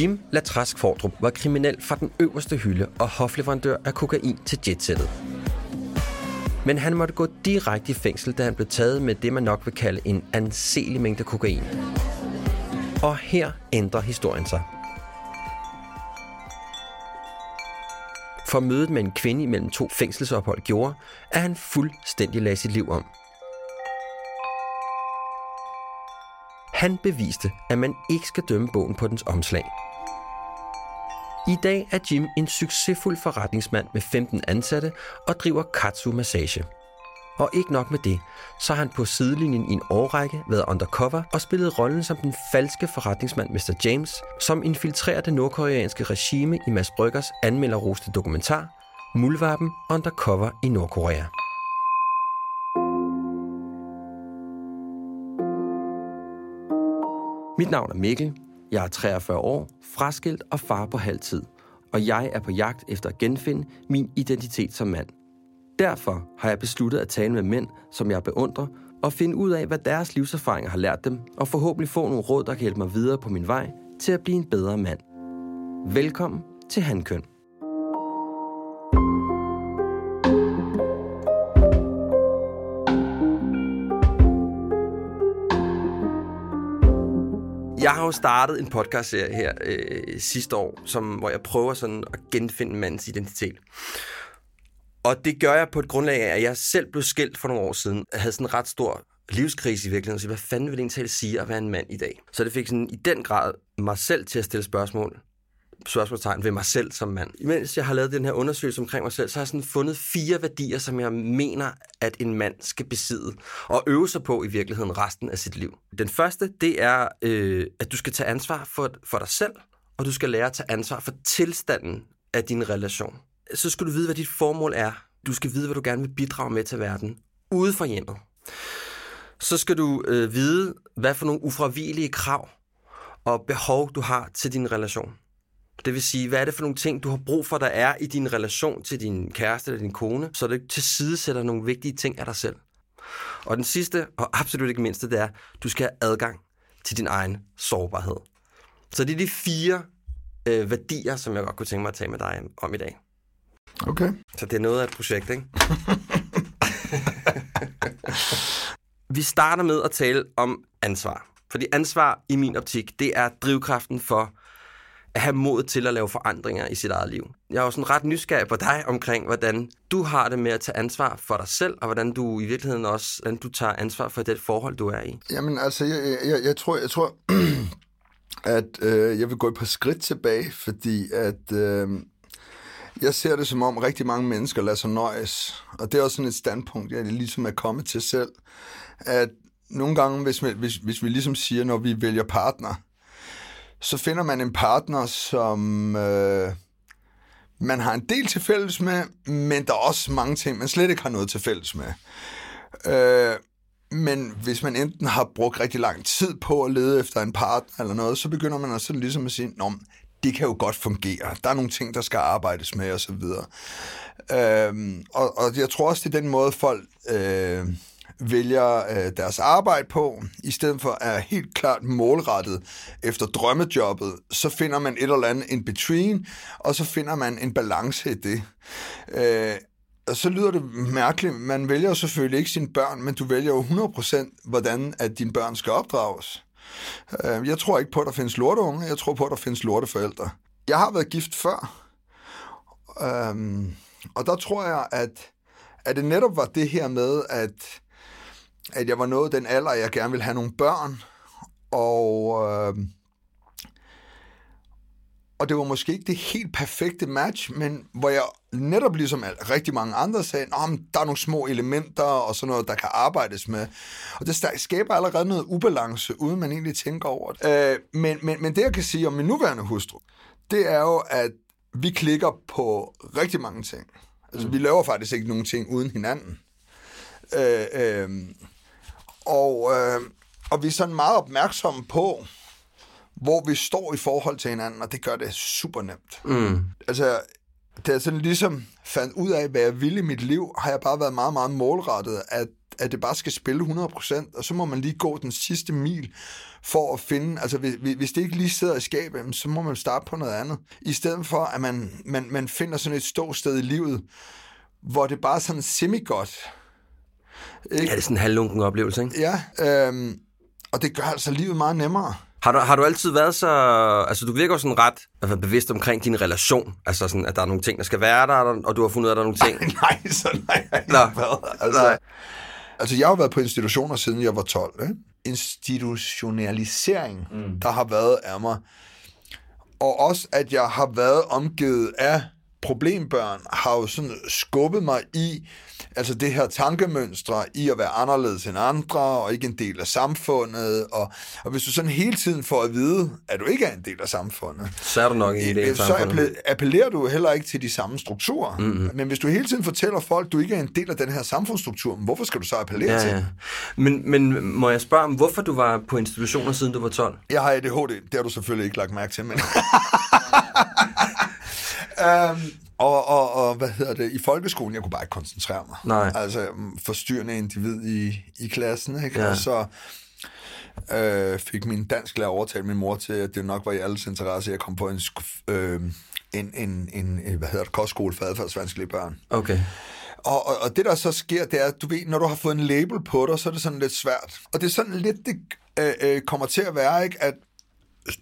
Jim Latrask Fordrup var kriminel fra den øverste hylde og hofleverandør af kokain til jetsættet. Men han måtte gå direkte i fængsel, da han blev taget med det, man nok vil kalde en anselig mængde kokain. Og her ændrer historien sig. For mødet med en kvinde imellem to fængselsophold gjorde, at han fuldstændig lagde sit liv om. Han beviste, at man ikke skal dømme bogen på dens omslag. I dag er Jim en succesfuld forretningsmand med 15 ansatte og driver Katsu Massage. Og ikke nok med det, så har han på sidelinjen i en årrække været undercover og spillet rollen som den falske forretningsmand Mr. James, som infiltrerer det nordkoreanske regime i Mads Bryggers anmelderroste dokumentar Muldvarpen Undercover i Nordkorea. Mit navn er Mikkel. Jeg er 43 år, fraskilt og far på halvtid. Og jeg er på jagt efter at genfinde min identitet som mand. Derfor har jeg besluttet at tale med mænd, som jeg beundrer, og finde ud af, hvad deres livserfaringer har lært dem, og forhåbentlig få nogle råd, der kan hjælpe mig videre på min vej til at blive en bedre mand. Velkommen til Handkøn. Jeg har jo startet en podcastserie her øh, sidste år, som, hvor jeg prøver sådan at genfinde mandens identitet. Og det gør jeg på et grundlag af, at jeg selv blev skilt for nogle år siden. Jeg havde sådan en ret stor livskrise i virkeligheden. Så hvad fanden vil det egentlig sige at være en mand i dag? Så det fik sådan i den grad mig selv til at stille spørgsmål spørgsmålstegn ved mig selv som mand. Imens jeg har lavet den her undersøgelse omkring mig selv, så har jeg sådan fundet fire værdier, som jeg mener, at en mand skal besidde og øve sig på i virkeligheden resten af sit liv. Den første, det er, øh, at du skal tage ansvar for, for dig selv, og du skal lære at tage ansvar for tilstanden af din relation. Så skal du vide, hvad dit formål er. Du skal vide, hvad du gerne vil bidrage med til verden, ude for hjemmet. Så skal du øh, vide, hvad for nogle ufravigelige krav og behov, du har til din relation. Det vil sige, hvad er det for nogle ting, du har brug for, der er i din relation til din kæreste eller din kone, så det til side sætter nogle vigtige ting af dig selv. Og den sidste, og absolut ikke mindste, det er, du skal have adgang til din egen sårbarhed. Så det er de fire øh, værdier, som jeg godt kunne tænke mig at tale med dig om i dag. Okay. Så det er noget af et projekt, ikke? Vi starter med at tale om ansvar. Fordi ansvar i min optik, det er drivkraften for at have mod til at lave forandringer i sit eget liv. Jeg er jo sådan ret nysgerrig på dig omkring, hvordan du har det med at tage ansvar for dig selv, og hvordan du i virkeligheden også hvordan du tager ansvar for det forhold, du er i. Jamen altså, jeg, jeg, jeg tror, jeg tror at øh, jeg vil gå et par skridt tilbage, fordi at øh, jeg ser det som om rigtig mange mennesker lader sig nøjes. Og det er også sådan et standpunkt, jeg ligesom er kommet til selv. At nogle gange, hvis vi, hvis, hvis vi ligesom siger, når vi vælger partner, så finder man en partner, som øh, man har en del til fælles med, men der er også mange ting, man slet ikke har noget til fælles med. Øh, men hvis man enten har brugt rigtig lang tid på at lede efter en partner eller noget, så begynder man også ligesom at sige, Nå, det kan jo godt fungere. Der er nogle ting, der skal arbejdes med osv. Øhm, og, og jeg tror også, det er den måde, folk øh, vælger øh, deres arbejde på, i stedet for at helt klart målrettet efter drømmejobbet, så finder man et eller andet in between, og så finder man en balance i det. Øh, og så lyder det mærkeligt. Man vælger jo selvfølgelig ikke sine børn, men du vælger jo 100% hvordan at dine børn skal opdrages. Øh, jeg tror ikke på, at der findes lorteunge. Jeg tror på, at der findes lorteforældre. Jeg har været gift før. Øh, og der tror jeg, at, at det netop var det her med, at at jeg var nået den alder, jeg gerne ville have nogle børn, og, øh, og det var måske ikke det helt perfekte match, men hvor jeg netop ligesom rigtig mange andre sagde, at der er nogle små elementer og sådan noget, der kan arbejdes med. Og det skaber allerede noget ubalance, uden man egentlig tænker over det. Øh, men, men, men det, jeg kan sige om min nuværende hustru, det er jo, at vi klikker på rigtig mange ting. Altså, mm. vi laver faktisk ikke nogen ting uden hinanden. Øh, øh, og, øh, og vi er sådan meget opmærksomme på, hvor vi står i forhold til hinanden, og det gør det super nemt. Mm. Altså, da jeg sådan ligesom fandt ud af, hvad jeg ville i mit liv, har jeg bare været meget, meget målrettet, at, at det bare skal spille 100%, og så må man lige gå den sidste mil for at finde, altså hvis, hvis det ikke lige sidder i skabet, så må man starte på noget andet. I stedet for, at man, man, man finder sådan et ståsted i livet, hvor det bare er sådan semi-godt. Ikke? Ja, det er sådan en halvlunken oplevelse, ikke? Ja, øhm, og det gør altså livet meget nemmere. Har du, har du altid været så... Altså, du virker sådan ret altså, bevidst omkring din relation. Altså, sådan, at der er nogle ting, der skal være der, og du har fundet ud af, at der er nogle ting... nej, så nej, jeg Nå, været. Altså, nej. altså, jeg har været på institutioner, siden jeg var 12. Ikke? Institutionalisering, mm. der har været af mig. Og også, at jeg har været omgivet af problembørn, har jo sådan skubbet mig i Altså det her tankemønstre i at være anderledes end andre, og ikke en del af samfundet. Og, og hvis du sådan hele tiden får at vide, at du ikke er en del af samfundet, så er du nok en del af samfundet. Så appellerer du heller ikke til de samme strukturer. Mm-hmm. Men hvis du hele tiden fortæller folk, at du ikke er en del af den her samfundsstruktur, hvorfor skal du så appellere ja, til ja. Men, men må jeg spørge om, hvorfor du var på institutioner, siden du var 12? Jeg har ADHD. Det har du selvfølgelig ikke lagt mærke til, men... um, Og, og, og hvad hedder det, i folkeskolen, jeg kunne bare ikke koncentrere mig. Nej. Altså, forstyrrende individ i, i klassen, ikke? Ja. Og så øh, fik min dansk lærer overtalt min mor til, at det nok var i alles interesse, at jeg kom på en, øh, en, en, en, hvad hedder det, kostskole for adfærdsvanskelige børn. Okay. Og, og, og det, der så sker, det er, at du ved, når du har fået en label på dig, så er det sådan lidt svært. Og det er sådan lidt, det øh, øh, kommer til at være, ikke, at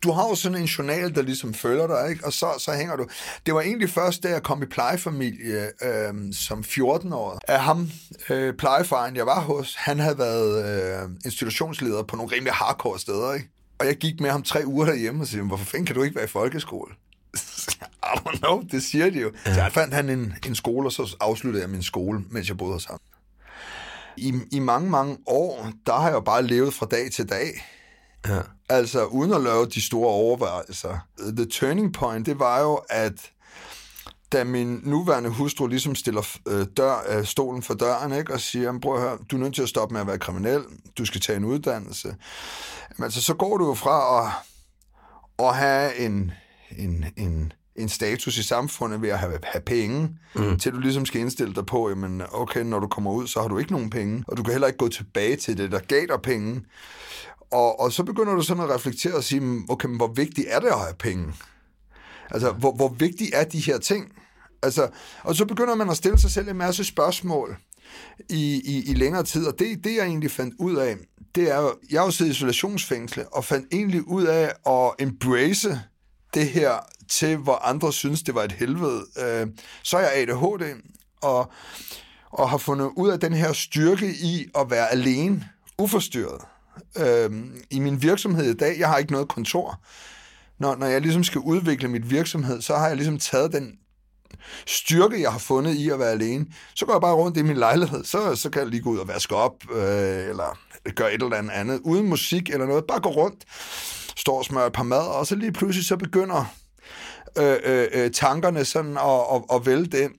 du har jo sådan en journal, der ligesom følger dig, ikke? og så, så hænger du. Det var egentlig først, da jeg kom i plejefamilie øh, som 14-årig. Af ham, øh, plejefaren, jeg var hos, han havde været øh, institutionsleder på nogle rimelig hardcore steder. Ikke? Og jeg gik med ham tre uger derhjemme og sagde, hvorfor fanden kan du ikke være i folkeskole? I don't know, det siger de jo. Ja. Så jeg fandt han en, en skole, og så afsluttede jeg min skole, mens jeg boede hos ham. I, I mange, mange år, der har jeg jo bare levet fra dag til dag Ja. Altså, uden at lave de store overvejelser. The turning point, det var jo, at da min nuværende hustru ligesom stiller øh, dør, øh, stolen for døren, ikke, og siger, prøv at høre, du er nødt til at stoppe med at være kriminel, du skal tage en uddannelse. Men altså, så går du jo fra at, at have en, en, en, en status i samfundet ved at have, have penge, mm. til du ligesom skal indstille dig på, jamen okay, når du kommer ud, så har du ikke nogen penge, og du kan heller ikke gå tilbage til det, der gav dig penge. Og, og så begynder du sådan at reflektere og sige, mm, okay, men hvor vigtigt er det at have penge? Altså, hvor, hvor vigtigt er de her ting? Altså, og så begynder man at stille sig selv en masse spørgsmål i, i, i længere tid, og det, det jeg egentlig fandt ud af, det er jeg har jo siddet i isolationsfængsel, og fandt egentlig ud af at embrace det her til, hvor andre synes, det var et helvede. Øh, så er jeg ADHD, og, og har fundet ud af den her styrke i at være alene, uforstyrret øh, i min virksomhed i dag. Jeg har ikke noget kontor. Når, når jeg ligesom skal udvikle mit virksomhed, så har jeg ligesom taget den styrke, jeg har fundet i at være alene. Så går jeg bare rundt i min lejlighed, så, så kan jeg lige gå ud og vaske op, øh, eller gøre et eller andet uden musik eller noget. Bare gå rundt, står og smører et par mad, og så lige pludselig så begynder øh, øh, øh, tankerne sådan at, at, at vælte ind.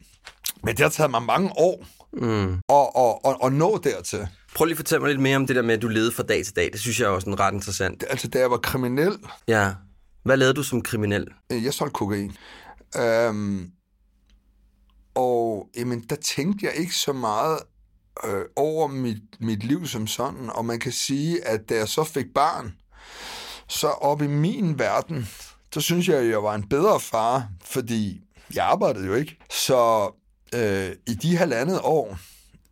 Men det har taget mig mange år mm. at, at, at, at nå dertil. Prøv lige at fortælle mig lidt mere om det der med, at du levede fra dag til dag. Det synes jeg er også ret interessant. Altså, da jeg var kriminel... Ja. Hvad lavede du som kriminel? Øh, jeg solgte kokain. Øhm, og jamen, der tænkte jeg ikke så meget øh, over mit, mit liv som sådan. Og man kan sige, at da jeg så fik barn, så op i min verden, så synes jeg, at jeg var en bedre far, fordi jeg arbejdede jo ikke. Så øh, i de halvandet år,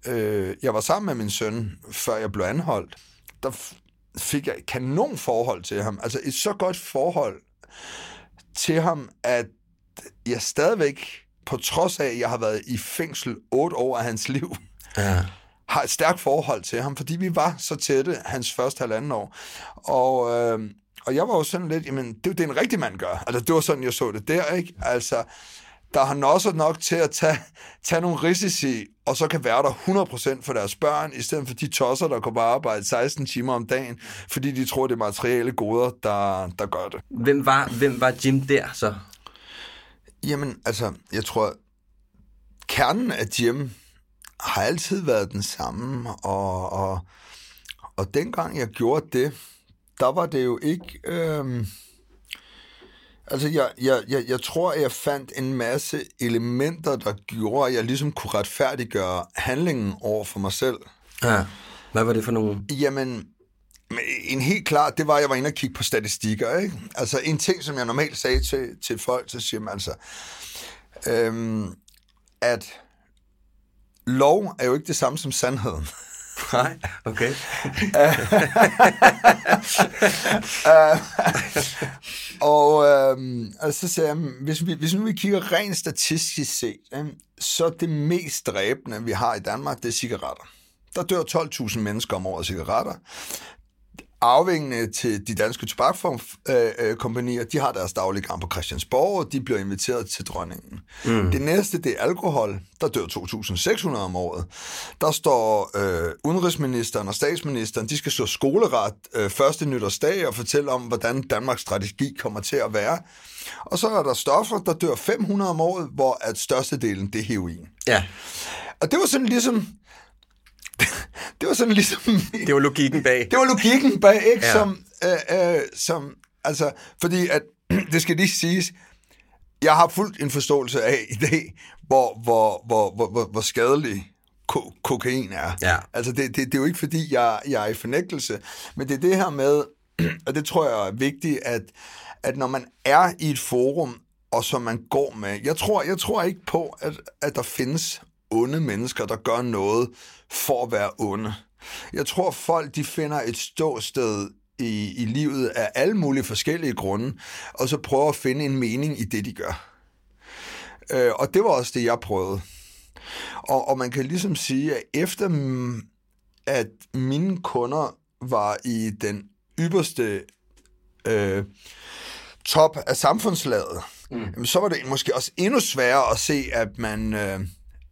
øh, jeg var sammen med min søn, før jeg blev anholdt, der fik jeg et kanon forhold til ham. Altså et så godt forhold til ham, at jeg stadigvæk, på trods af, at jeg har været i fængsel otte år af hans liv, ja. har et stærkt forhold til ham, fordi vi var så tætte hans første halvanden år. Og, øh, Og jeg var jo sådan lidt, jamen, det er jo det, en rigtig mand gør. Altså, det var sådan, jeg så det der, ikke? Altså, der har også nok til at tage, tage nogle risici, og så kan være der 100% for deres børn, i stedet for de tosser, der kommer på arbejde 16 timer om dagen, fordi de tror, det er materielle goder, der, der gør det. Hvem var, hvem var Jim der så? Jamen, altså, jeg tror, kernen af Jim har altid været den samme, og, og, og dengang jeg gjorde det, der var det jo ikke... Øhm, altså, jeg, jeg, jeg, jeg tror, jeg fandt en masse elementer, der gjorde, at jeg ligesom kunne retfærdiggøre handlingen over for mig selv. Ja. Hvad var det for nogle? Jamen, en helt klart, det var, at jeg var inde og kigge på statistikker. Ikke? Altså, en ting, som jeg normalt sagde til, til folk, så siger man altså, øhm, at lov er jo ikke det samme som sandheden. Nej, okay. og, øhm, og så sagde jeg, hvis, vi, hvis nu vi kigger rent statistisk set, øh, så det mest dræbende, vi har i Danmark, det er cigaretter. Der dør 12.000 mennesker om året af cigaretter arvingene til de danske tobakkompanier, de har deres daglige gang på Christiansborg, og de bliver inviteret til dronningen. Mm. Det næste, det er alkohol. Der dør 2.600 om året. Der står øh, udenrigsministeren og statsministeren, de skal stå skoleret øh, første nytårsdag og fortælle om, hvordan Danmarks strategi kommer til at være. Og så er der stoffer, der dør 500 om året, hvor at størstedelen, det er heroin. Ja. Og det var sådan ligesom det var sådan ligesom... Det var logikken bag. Det var logikken bag, ikke? Ja. Som, øh, øh, som, altså, fordi at, det skal lige siges, jeg har fuldt en forståelse af i dag, hvor, hvor, hvor, hvor, hvor, hvor skadelig ko- kokain er. Ja. Altså, det, det, det er jo ikke, fordi jeg, jeg er i fornægtelse, men det er det her med, og det tror jeg er vigtigt, at, at når man er i et forum, og som man går med, jeg tror, jeg tror ikke på, at, at der findes onde mennesker, der gør noget for at være onde. Jeg tror, folk de finder et ståsted i, i livet af alle mulige forskellige grunde, og så prøver at finde en mening i det, de gør. Øh, og det var også det, jeg prøvede. Og, og man kan ligesom sige, at efter at mine kunder var i den ypperste øh, top af samfundslaget, mm. så var det måske også endnu sværere at se, at man... Øh,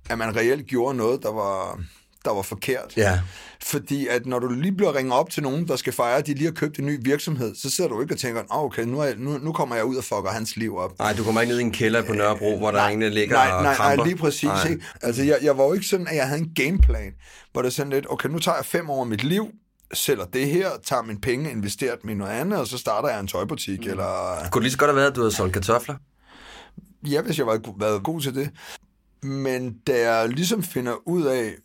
at man reelt gjorde noget, der var, der var forkert. Ja. Fordi at når du lige bliver ringet op til nogen, der skal fejre, at de lige har købt en ny virksomhed, så sidder du ikke og tænker, oh, okay, nu, er, nu, nu kommer jeg ud og fucker hans liv op. Nej, du kommer ikke ned i en kælder på Nørrebro, hvor der nej, er ingen, der ligger nej, og nej, kramper. Nej, lige præcis. Nej. Ikke? Altså, jeg, jeg var jo ikke sådan, at jeg havde en gameplan, hvor det er sådan lidt, okay, nu tager jeg fem år af mit liv, sælger det her, tager mine penge, investerer dem i noget andet, og så starter jeg en tøjbutik, mm. eller... Kunne det lige så godt have været, at du havde solgt kartofler? Ja, hvis jeg var været god til det. Men da jeg ligesom finder ud af,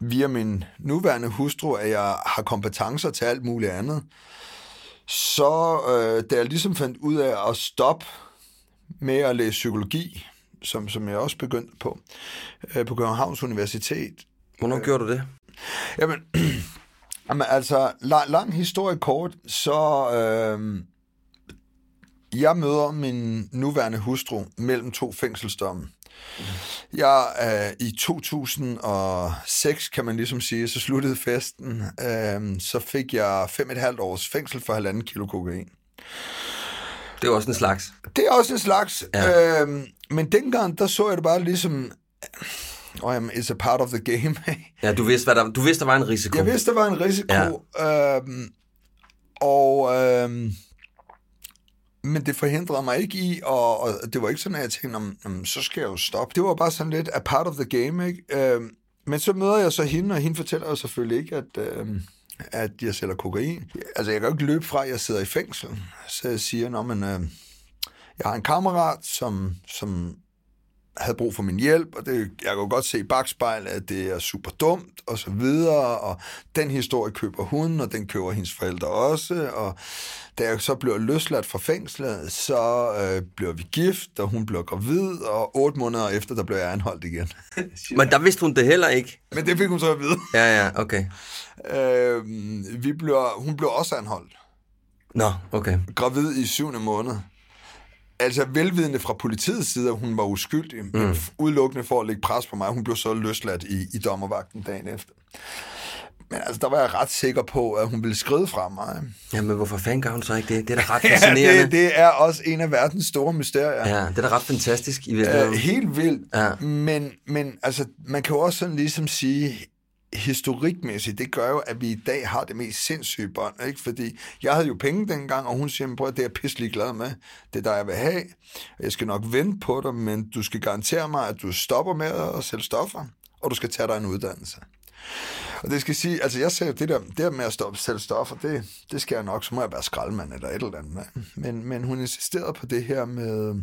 via min nuværende hustru, at jeg har kompetencer til alt muligt andet, så øh, da jeg ligesom fandt ud af at stoppe med at læse psykologi, som, som jeg også begyndte på, øh, på Københavns Universitet. Hvornår øh, gjorde du det? Jamen, jamen altså, lang, lang historie kort, så øh, jeg møder min nuværende hustru mellem to fængselsdomme. Jeg øh, i 2006, kan man ligesom sige, så sluttede festen. Øh, så fik jeg fem et halvt års fængsel for halvanden kilo kokain. Det er også en slags. Det er også en slags. Ja. Øh, men dengang, der så jeg det bare ligesom... Oh, jamen, it's a part of the game. Ja, du vidste, hvad der, du vidste, der var en risiko. Jeg vidste, der var en risiko. Ja. Øhm, og øhm, men det forhindrede mig ikke i, og, og det var ikke sådan, at jeg tænkte, om, om, så skal jeg jo stoppe. Det var bare sådan lidt a part of the game, ikke? Øhm, men så møder jeg så hende, og hende fortæller jo selvfølgelig ikke, at, øhm, at jeg sælger kokain. Altså, jeg kan jo ikke løbe fra, at jeg sidder i fængsel. Så jeg siger, at men, øh, jeg har en kammerat, som, som havde brug for min hjælp, og det, jeg jo godt se i bagspejlet, at det er super dumt, og så videre, og den historie køber hun, og den køber hendes forældre også, og da jeg så blev løsladt fra fængslet, så øh, blev vi gift, og hun blev gravid, og otte måneder efter, der blev jeg anholdt igen. Men der vidste hun det heller ikke. Men det fik hun så at vide. Ja, ja, okay. Øh, vi blev, hun blev også anholdt. Nå, okay. Gravid i syvende måned. Altså velvidende fra politiets side, at hun var uskyldig, mm. men udelukkende for at lægge pres på mig. Hun blev så løsladt i, i dommervagten dagen efter. Men altså, der var jeg ret sikker på, at hun ville skride fra mig. Jamen, hvorfor fanden gør hun så ikke det? Det er da ret Ja, fascinerende. det, det er også en af verdens store mysterier. Ja, det er da ret fantastisk i virkeligheden. helt vildt. Ja. Men, men altså, man kan jo også sådan ligesom sige, historikmæssigt, det gør jo, at vi i dag har det mest sindssyge bånd, ikke? Fordi jeg havde jo penge dengang, og hun siger, prøv at det er jeg pisselig glad med. Det er der, jeg vil have. Jeg skal nok vente på dig, men du skal garantere mig, at du stopper med at sælge stoffer, og du skal tage dig en uddannelse. Og det skal sige, altså jeg sagde jo, det der, det der med at stoppe selv stoffer, det, det skal jeg nok, så må jeg være skraldemand eller et eller andet. Men, men hun insisterede på det her med,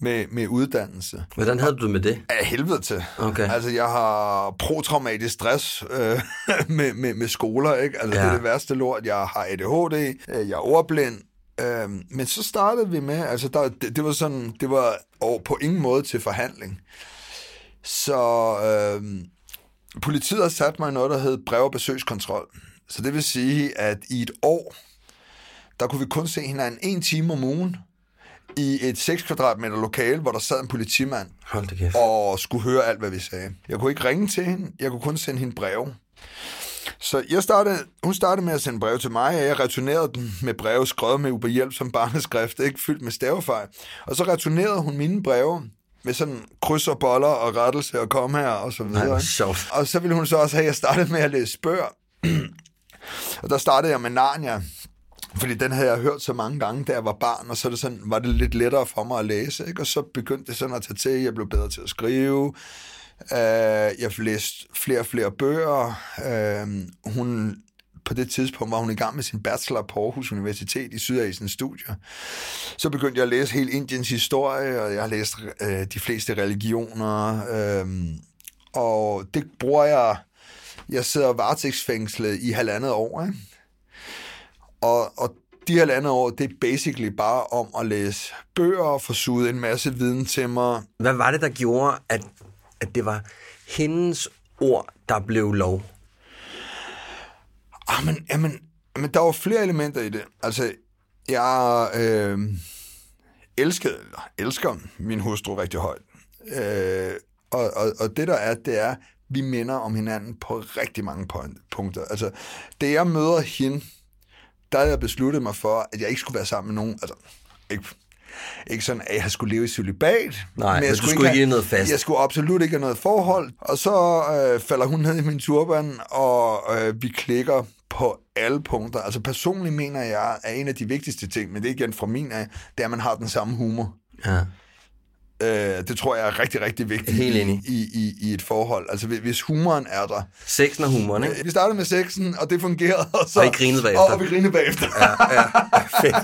med, med uddannelse. Hvordan havde du det med det? Af helvede til. Okay. Altså, jeg har protraumatisk stress øh, med, med, med skoler, ikke? Altså, ja. det er det værste lort. Jeg har ADHD, øh, jeg er ordblind. Øh, men så startede vi med, altså, der, det, det var sådan, det var over, på ingen måde til forhandling. Så øh, politiet har sat mig noget, der hed brev- og besøgskontrol. Så det vil sige, at i et år, der kunne vi kun se hinanden en time om ugen i et 6 kvadratmeter lokale, hvor der sad en politimand Hold kæft. og skulle høre alt, hvad vi sagde. Jeg kunne ikke ringe til hende, jeg kunne kun sende hende breve. Så jeg startede, hun startede med at sende brev til mig, og jeg returnerede den med breve skrevet med ubehjælp som barneskrift, ikke fyldt med stavefejl. Og så returnerede hun mine breve med sådan kryds og boller og rettelse og kom her og så videre. Nej. Og så ville hun så også have, at jeg startede med at læse bøger. og der startede jeg med Narnia, fordi den havde jeg hørt så mange gange, da jeg var barn, og så det sådan, var det lidt lettere for mig at læse, ikke? og så begyndte det sådan at tage til, jeg blev bedre til at skrive, øh, jeg læste flere og flere bøger, øh, hun på det tidspunkt var hun i gang med sin bachelor på Aarhus Universitet i Sydasiens studier. Så begyndte jeg at læse hele Indiens historie, og jeg har læst øh, de fleste religioner. Øh, og det bruger jeg... Jeg sidder varetægtsfængslet i halvandet år, ikke? Og, og de halvandet år, det er basically bare om at læse bøger og få suget en masse viden til mig. Hvad var det, der gjorde, at, at det var hendes ord, der blev lov? Ah, men, jamen, men der var flere elementer i det. Altså, jeg øh, elskede, eller elsker min hustru rigtig højt. Øh, og, og, og det der er, det er, vi minder om hinanden på rigtig mange punkter. Altså, da jeg møder hende, der havde jeg besluttet mig for, at jeg ikke skulle være sammen med nogen. Altså, ikke, ikke sådan, at jeg skulle leve i celibat. Nej, men jeg du skulle ikke have- noget fast. Jeg skulle absolut ikke have noget forhold. Og så øh, falder hun ned i min turban, og øh, vi klikker på alle punkter. Altså personligt mener jeg, at en af de vigtigste ting, men det er igen fra min af, det er, at man har den samme humor. Ja. Øh, det tror jeg er rigtig, rigtig vigtigt Helt enig. i, i, i et forhold. Altså hvis- humoren er der. Sexen og humoren, ikke? Vi startede med sexen, og det fungerede. Og, så, Og I grinede bagefter. Og, og vi grinede bagefter. Ja, ja. Fedt.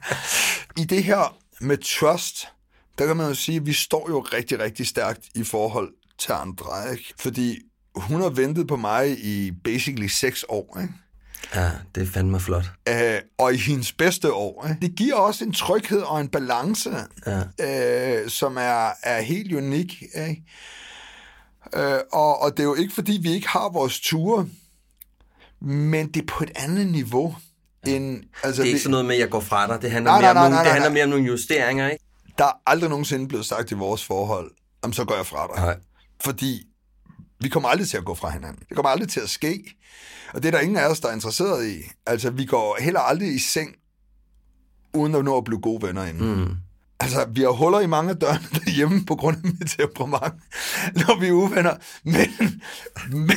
I det her med trust, der kan man jo sige, at vi står jo rigtig, rigtig stærkt i forhold til andre. Ikke? Fordi hun har ventet på mig i basically seks år. Ikke? Ja, det er fandme flot. Øh, og i hendes bedste år. Ikke? Det giver også en tryghed og en balance, ja. øh, som er, er helt unik. Ikke? Øh, og, og det er jo ikke, fordi vi ikke har vores ture, men det er på et andet niveau. End, altså, Det er ikke vi- sådan noget med, at jeg går fra dig. Det handler, Nej, mere, om nej, nej, nogle, nej, det handler mere om nogle justeringer, ikke? der er aldrig nogensinde blevet sagt i vores forhold, om så går jeg fra dig. Nej. Fordi vi kommer aldrig til at gå fra hinanden. Det kommer aldrig til at ske. Og det er der ingen af os, der er interesseret i. Altså, vi går heller aldrig i seng, uden at nå at blive gode venner inden. Mm. Altså, vi har huller i mange af dørene derhjemme på grund af mit temperament, når vi er uvenner. Men, men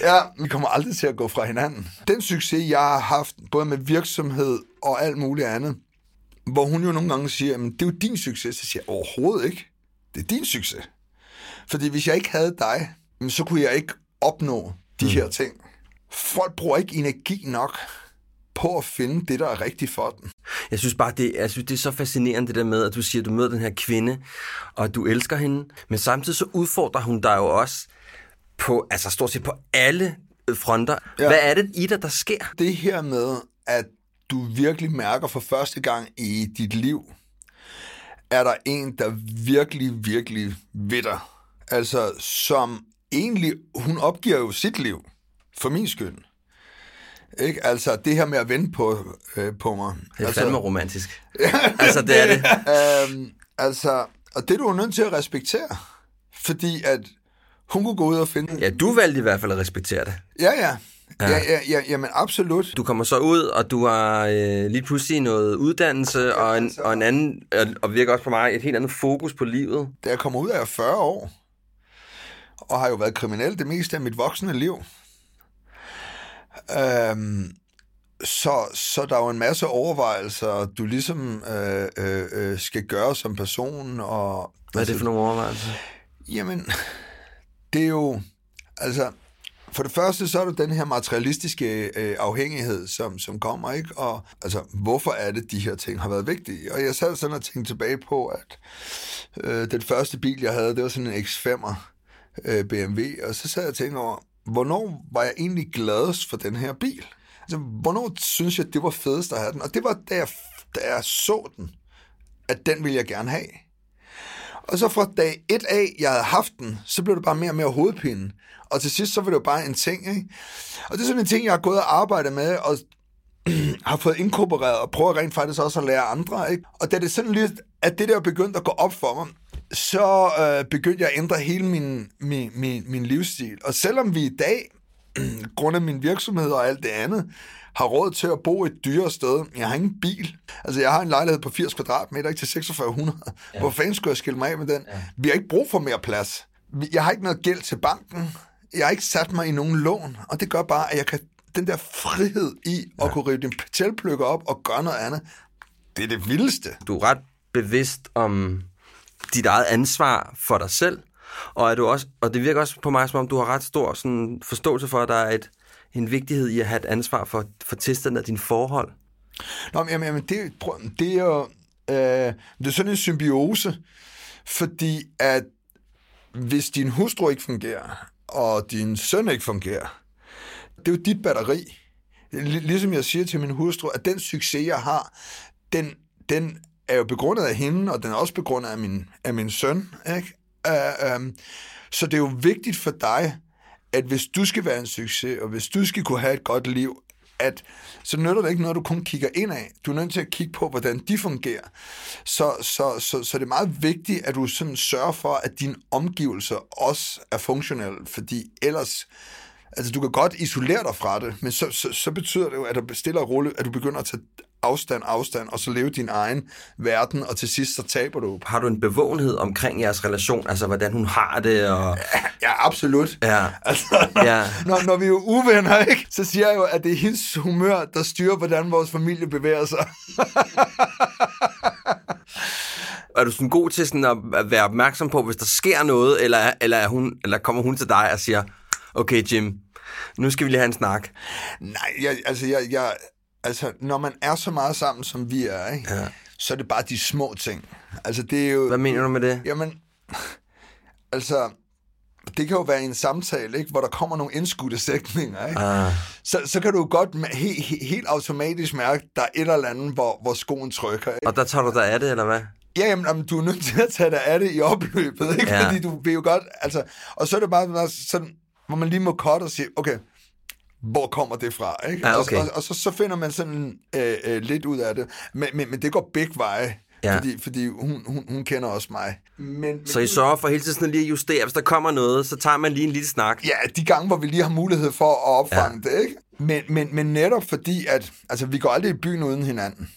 ja, vi kommer aldrig til at gå fra hinanden. Den succes, jeg har haft, både med virksomhed og alt muligt andet, hvor hun jo nogle gange siger, men det er jo din succes. Så siger jeg, overhovedet ikke. Det er din succes. Fordi hvis jeg ikke havde dig, så kunne jeg ikke opnå de mm. her ting. Folk bruger ikke energi nok på at finde det, der er rigtigt for dem. Jeg synes bare, det, jeg synes, det er så fascinerende, det der med, at du siger, at du møder den her kvinde, og du elsker hende, men samtidig så udfordrer hun dig jo også på, altså stort set på alle fronter. Ja. Hvad er det i dig, der sker? Det her med, at du virkelig mærker for første gang i dit liv, er der en, der virkelig, virkelig ved dig. Altså, som egentlig, hun opgiver jo sit liv, for min skyld. Ikke? Altså, det her med at vente på, øh, på mig. Det er altså, fandme romantisk. altså, det er det. øhm, altså, og det er du jo nødt til at respektere. Fordi at Hun kunne gå ud og finde... Ja, du valgte i hvert fald at respektere det. Ja, ja. Ja, ja, ja, ja jamen absolut. Du kommer så ud, og du har øh, lige pludselig noget uddannelse, og en, og en anden, og, og virker også på mig, et helt andet fokus på livet. Da jeg kommer ud, jeg 40 år, og har jo været kriminel det meste af mit voksne liv. Øhm, så, så der er jo en masse overvejelser, du ligesom øh, øh, øh, skal gøre som person. Og, Hvad er det for nogle overvejelser? Jamen, det er jo... Altså, for det første, så er der den her materialistiske øh, afhængighed, som, som kommer, ikke? Og altså, hvorfor er det, de her ting har været vigtige? Og jeg sad sådan og tænkte tilbage på, at øh, den første bil, jeg havde, det var sådan en X5'er øh, BMW, og så sad jeg og tænkte over, hvornår var jeg egentlig gladest for den her bil? Altså, hvornår synes jeg, det var fedest at have den? Og det var, da jeg, da jeg så den, at den ville jeg gerne have. Og så fra dag 1 af, jeg havde haft den, så blev det bare mere og mere hovedpine. Og til sidst, så var det jo bare en ting, ikke? Og det er sådan en ting, jeg har gået og arbejdet med, og har fået inkorporeret, og prøver rent faktisk også at lære andre, ikke? Og da det sådan lidt, at det der begyndte at gå op for mig, så øh, begyndte jeg at ændre hele min, min, min, min livsstil. Og selvom vi i dag, grund af min virksomhed og alt det andet, har råd til at bo et dyre sted. Jeg har ingen bil. Altså, jeg har en lejlighed på 80 kvadratmeter, ikke til 4600. Ja. Hvor fanden skulle jeg skille mig af med den? Ja. Vi har ikke brug for mere plads. Jeg har ikke noget gæld til banken. Jeg har ikke sat mig i nogen lån. Og det gør bare, at jeg kan den der frihed i at ja. kunne rive din patelpløkker op og gøre noget andet, det er det vildeste. Du er ret bevidst om dit eget ansvar for dig selv, og, er du også, og det virker også på mig, som om du har ret stor sådan, forståelse for, at der er et, en vigtighed i at have et ansvar for, for tilstanden af dine forhold. Nå, men jamen, det, det er jo øh, det er sådan en symbiose, fordi at hvis din hustru ikke fungerer, og din søn ikke fungerer, det er jo dit batteri. Ligesom jeg siger til min hustru, at den succes, jeg har, den, den er jo begrundet af hende, og den er også begrundet af min, af min søn. Ikke? Uh, um, så det er jo vigtigt for dig, at hvis du skal være en succes, og hvis du skal kunne have et godt liv, at så nytter det ikke noget, du kun kigger ind af. Du er nødt til at kigge på, hvordan de fungerer. Så, så, så, så det er meget vigtigt, at du sådan sørger for, at dine omgivelser også er funktionelle, fordi ellers Altså, du kan godt isolere dig fra det, men så, så, så betyder det jo, at du og roligt, at du begynder at tage afstand, afstand, og så leve din egen verden, og til sidst så taber du. Har du en bevågenhed omkring jeres relation, altså hvordan hun har det? Og... Ja, absolut. Ja. Altså, når, ja. Når, når vi er uvenner, ikke, så siger jeg jo, at det er hendes humør, der styrer, hvordan vores familie bevæger sig. er du sådan god til sådan at være opmærksom på, hvis der sker noget, eller, eller, er hun, eller kommer hun til dig og siger, okay Jim, nu skal vi lige have en snak? Nej, jeg, altså, jeg, jeg, altså, når man er så meget sammen, som vi er, ikke, ja. så er det bare de små ting. Altså, det er jo... Hvad mener du med det? Jamen, altså, det kan jo være en samtale, ikke, hvor der kommer nogle indskudte sætninger. Ikke? Ah. Så, så kan du godt he, he, helt automatisk mærke, at der er et eller andet, hvor, hvor skoen trykker. Ikke? Og der tager du dig af det, eller hvad? Ja, jamen, jamen, du er nødt til at tage dig af det i opløbet, ikke? Ja. Fordi du vil jo godt, altså... Og så er det bare sådan, hvor man lige må korte og sige, okay, hvor kommer det fra? Ikke? Ja, okay. Og, og, og så, så finder man sådan øh, øh, lidt ud af det. Men, men, men det går begge veje. Ja. Fordi, fordi hun, hun, hun kender også mig. Men, men, så I sørger for hele tiden lige at justere, hvis der kommer noget, så tager man lige en lille snak? Ja, de gange, hvor vi lige har mulighed for at opfange ja. det. Ikke? Men, men, men netop fordi, at altså, vi går aldrig i byen uden hinanden.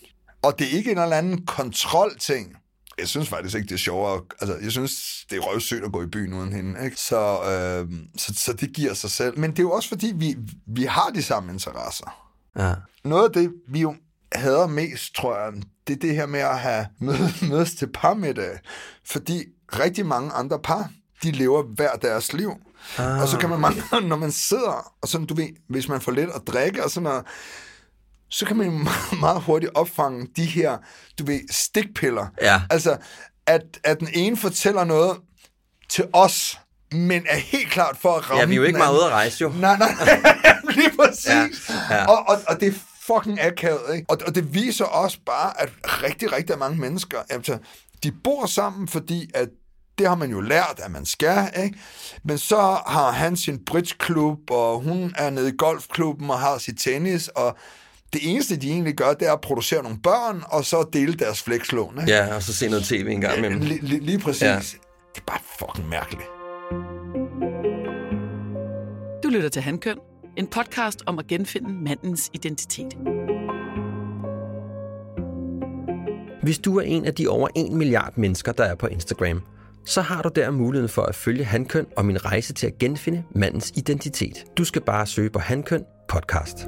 Og det er ikke en eller anden kontrolting jeg synes faktisk ikke, det er sjovere. Altså, jeg synes, det er røvsygt at gå i byen uden hende. Ikke? Så, øh, så, så det giver sig selv. Men det er jo også, fordi vi, vi har de samme interesser. Ja. Noget af det, vi jo hader mest, tror jeg, det er det her med at have mødes til parmiddag. Fordi rigtig mange andre par, de lever hver deres liv. Ah. Og så kan man, når man sidder, og sådan, du ved, hvis man får lidt at drikke, og sådan noget, så kan man meget hurtigt opfange de her, du ved, stikpiller. Ja. Altså, at, at den ene fortæller noget til os, men er helt klart for at ramme Ja, vi er jo ikke meget ude at rejse, jo. Nej, nej, lige præcis. Ja, ja. Og, og, og det er fucking akavet, ikke? Og, og det viser også bare, at rigtig, rigtig mange mennesker, altså, de bor sammen, fordi at det har man jo lært, at man skal, ikke? Men så har han sin bridgeklub, og hun er nede i golfklubben og har sit tennis, og det eneste, de egentlig gør, det er at producere nogle børn, og så dele deres flekslån. Ikke? Ja, og så se noget tv en gang imellem. Lige, lige præcis. Ja. Det er bare fucking mærkeligt. lytter til Handkøn, en podcast om at genfinde mandens identitet. Hvis du er en af de over 1 milliard mennesker, der er på Instagram, så har du der muligheden for at følge Handkøn og min rejse til at genfinde mandens identitet. Du skal bare søge på Handkøn podcast.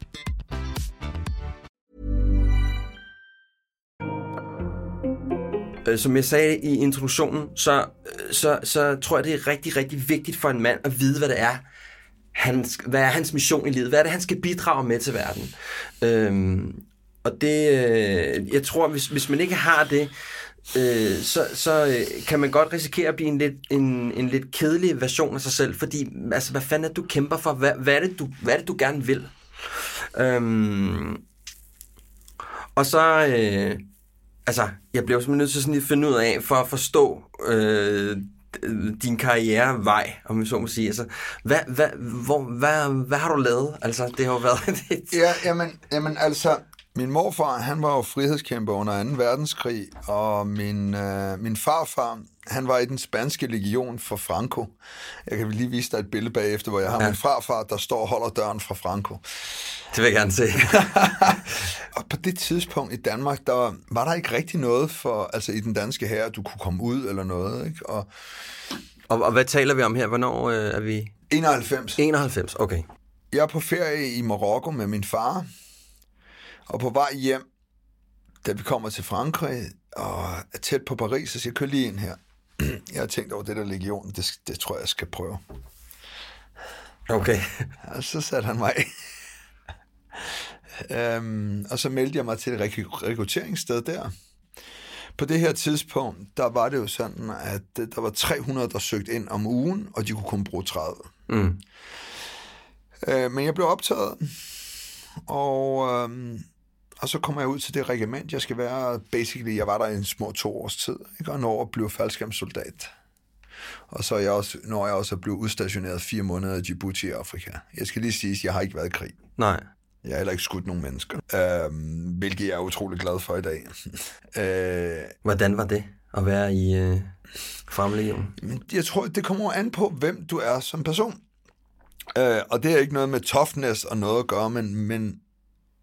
Øh, som jeg sagde i introduktionen, så, øh, så, så tror jeg, det er rigtig, rigtig vigtigt for en mand at vide, hvad det er, hans, hvad er hans mission i livet? Hvad er det, han skal bidrage med til verden? Øhm, og det, øh, jeg tror, hvis, hvis man ikke har det, øh, så, så øh, kan man godt risikere at blive en lidt, en, en lidt kedelig version af sig selv, fordi altså, hvad fanden er det, du kæmper for? Hvad, hvad, er, det, du, hvad er det, du gerne vil? Øhm, og så, øh, altså, jeg blev simpelthen nødt til sådan lige at finde ud af, for at forstå øh, din karrierevej, om jeg så må sige. Altså, hvad, hvad, hvor, hvad, hvad har du lavet? Altså, det har jo været... Ja, jamen, jamen altså, min morfar, han var jo frihedskæmper under 2. verdenskrig, og min, øh, min farfar, han var i den spanske legion for Franco. Jeg kan lige vise dig et billede bagefter, hvor jeg har ja. min farfar, der står og holder døren fra Franco. Det vil jeg gerne se. og på det tidspunkt i Danmark, der var, der ikke rigtig noget for, altså i den danske her, du kunne komme ud eller noget, ikke? Og og, og hvad taler vi om her? Hvornår øh, er vi? 91. 91, okay. Jeg er på ferie i Marokko med min far, og på vej hjem, da vi kommer til Frankrig, og er tæt på Paris, så siger jeg, lige ind her. Jeg har tænkt over det der legion, det, det tror jeg, jeg skal prøve. Okay. Og så satte han mig øhm, og så meldte jeg mig til et rek- rekrutteringssted der. På det her tidspunkt, der var det jo sådan, at øh, der var 300, der søgte ind om ugen, og de kunne kun bruge 30. Mm. Øh, men jeg blev optaget, og, øhm, og så kommer jeg ud til det regiment, jeg skal være. Basically, jeg var der i en små to års tid, ikke? og når blive faldskærmssoldat. Og så er jeg også, når jeg også er blevet udstationeret fire måneder i Djibouti i Afrika. Jeg skal lige sige, at jeg har ikke været i krig. Nej. Jeg har heller ikke skudt nogen mennesker, øhm, hvilket jeg er utrolig glad for i dag. øh, Hvordan var det at være i øh, men jeg tror, det kommer an på, hvem du er som person. Øh, og det er ikke noget med toughness og noget at gøre, men, men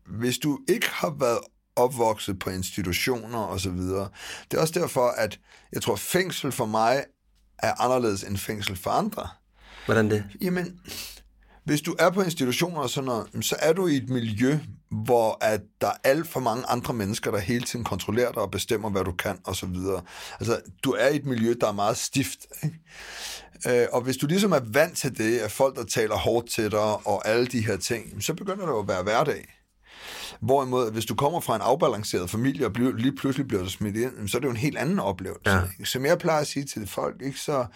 hvis du ikke har været opvokset på institutioner og så videre, det er også derfor, at jeg tror, fængsel for mig er anderledes end fængsel for andre. Hvordan det? Jamen, hvis du er på institutioner og sådan noget, så er du i et miljø, hvor at der er alt for mange andre mennesker, der hele tiden kontrollerer dig og bestemmer, hvad du kan og så videre. Altså, du er i et miljø, der er meget stift. Ikke? Øh, og hvis du ligesom er vant til det, at folk, der taler hårdt til dig og alle de her ting, så begynder det jo at være hverdag. Hvorimod, hvis du kommer fra en afbalanceret familie og bliver, lige pludselig bliver du smidt ind, så er det jo en helt anden oplevelse. Ja. Ikke? Som jeg plejer at sige til folk, ikke? så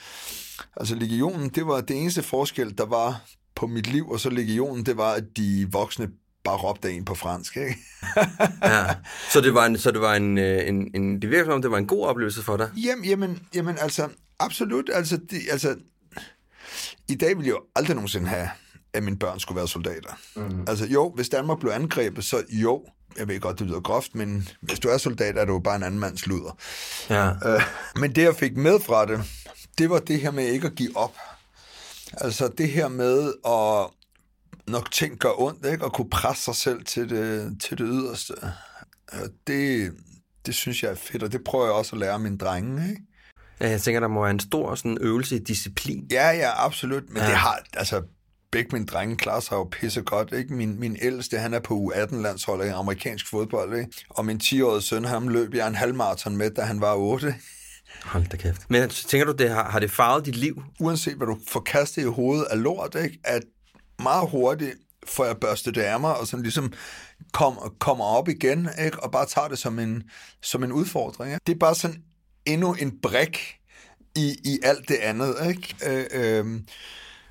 altså legionen, det var det eneste forskel, der var på mit liv, og så legionen, det var, at de voksne bare råbte en på fransk, ikke? Ja. Så det var en, så det var en, øh, en, en det virker som om, det var en god oplevelse for dig. Jamen, jamen, jamen altså, absolut, altså, det, altså, i dag ville jeg jo aldrig nogensinde have, at mine børn skulle være soldater. Mm. Altså jo, hvis Danmark blev angrebet, så jo, jeg ved godt, det lyder groft, men hvis du er soldat, er du jo bare en anden mands luder. Ja. Øh, men det, jeg fik med fra det, det var det her med ikke at give op. Altså det her med at, når ting gør ondt, ikke? at kunne presse sig selv til det, til det yderste. Øh, Det, det synes jeg er fedt, og det prøver jeg også at lære mine drenge. Ikke? Ja, jeg tænker, der må være en stor sådan, øvelse i disciplin. Ja, ja, absolut. Men Ja. ja. det har, altså, begge mine drenge klarer sig jo pisse godt, ikke? Min, min ældste, han er på U18-landsholdet i amerikansk fodbold, ikke? Og min 10-årige søn, ham løb jeg en halvmarathon med, da han var 8. Hold da kæft. Men tænker du, det har, har det farvet dit liv? Uanset hvad du får kastet i hovedet af lort, ikke? At meget hurtigt får jeg børstet det af mig, og sådan ligesom kom, kommer op igen, ikke? Og bare tager det som en, som en udfordring. Ikke? Det er bare sådan endnu en brik i, i alt det andet, ikke? Øh, øh,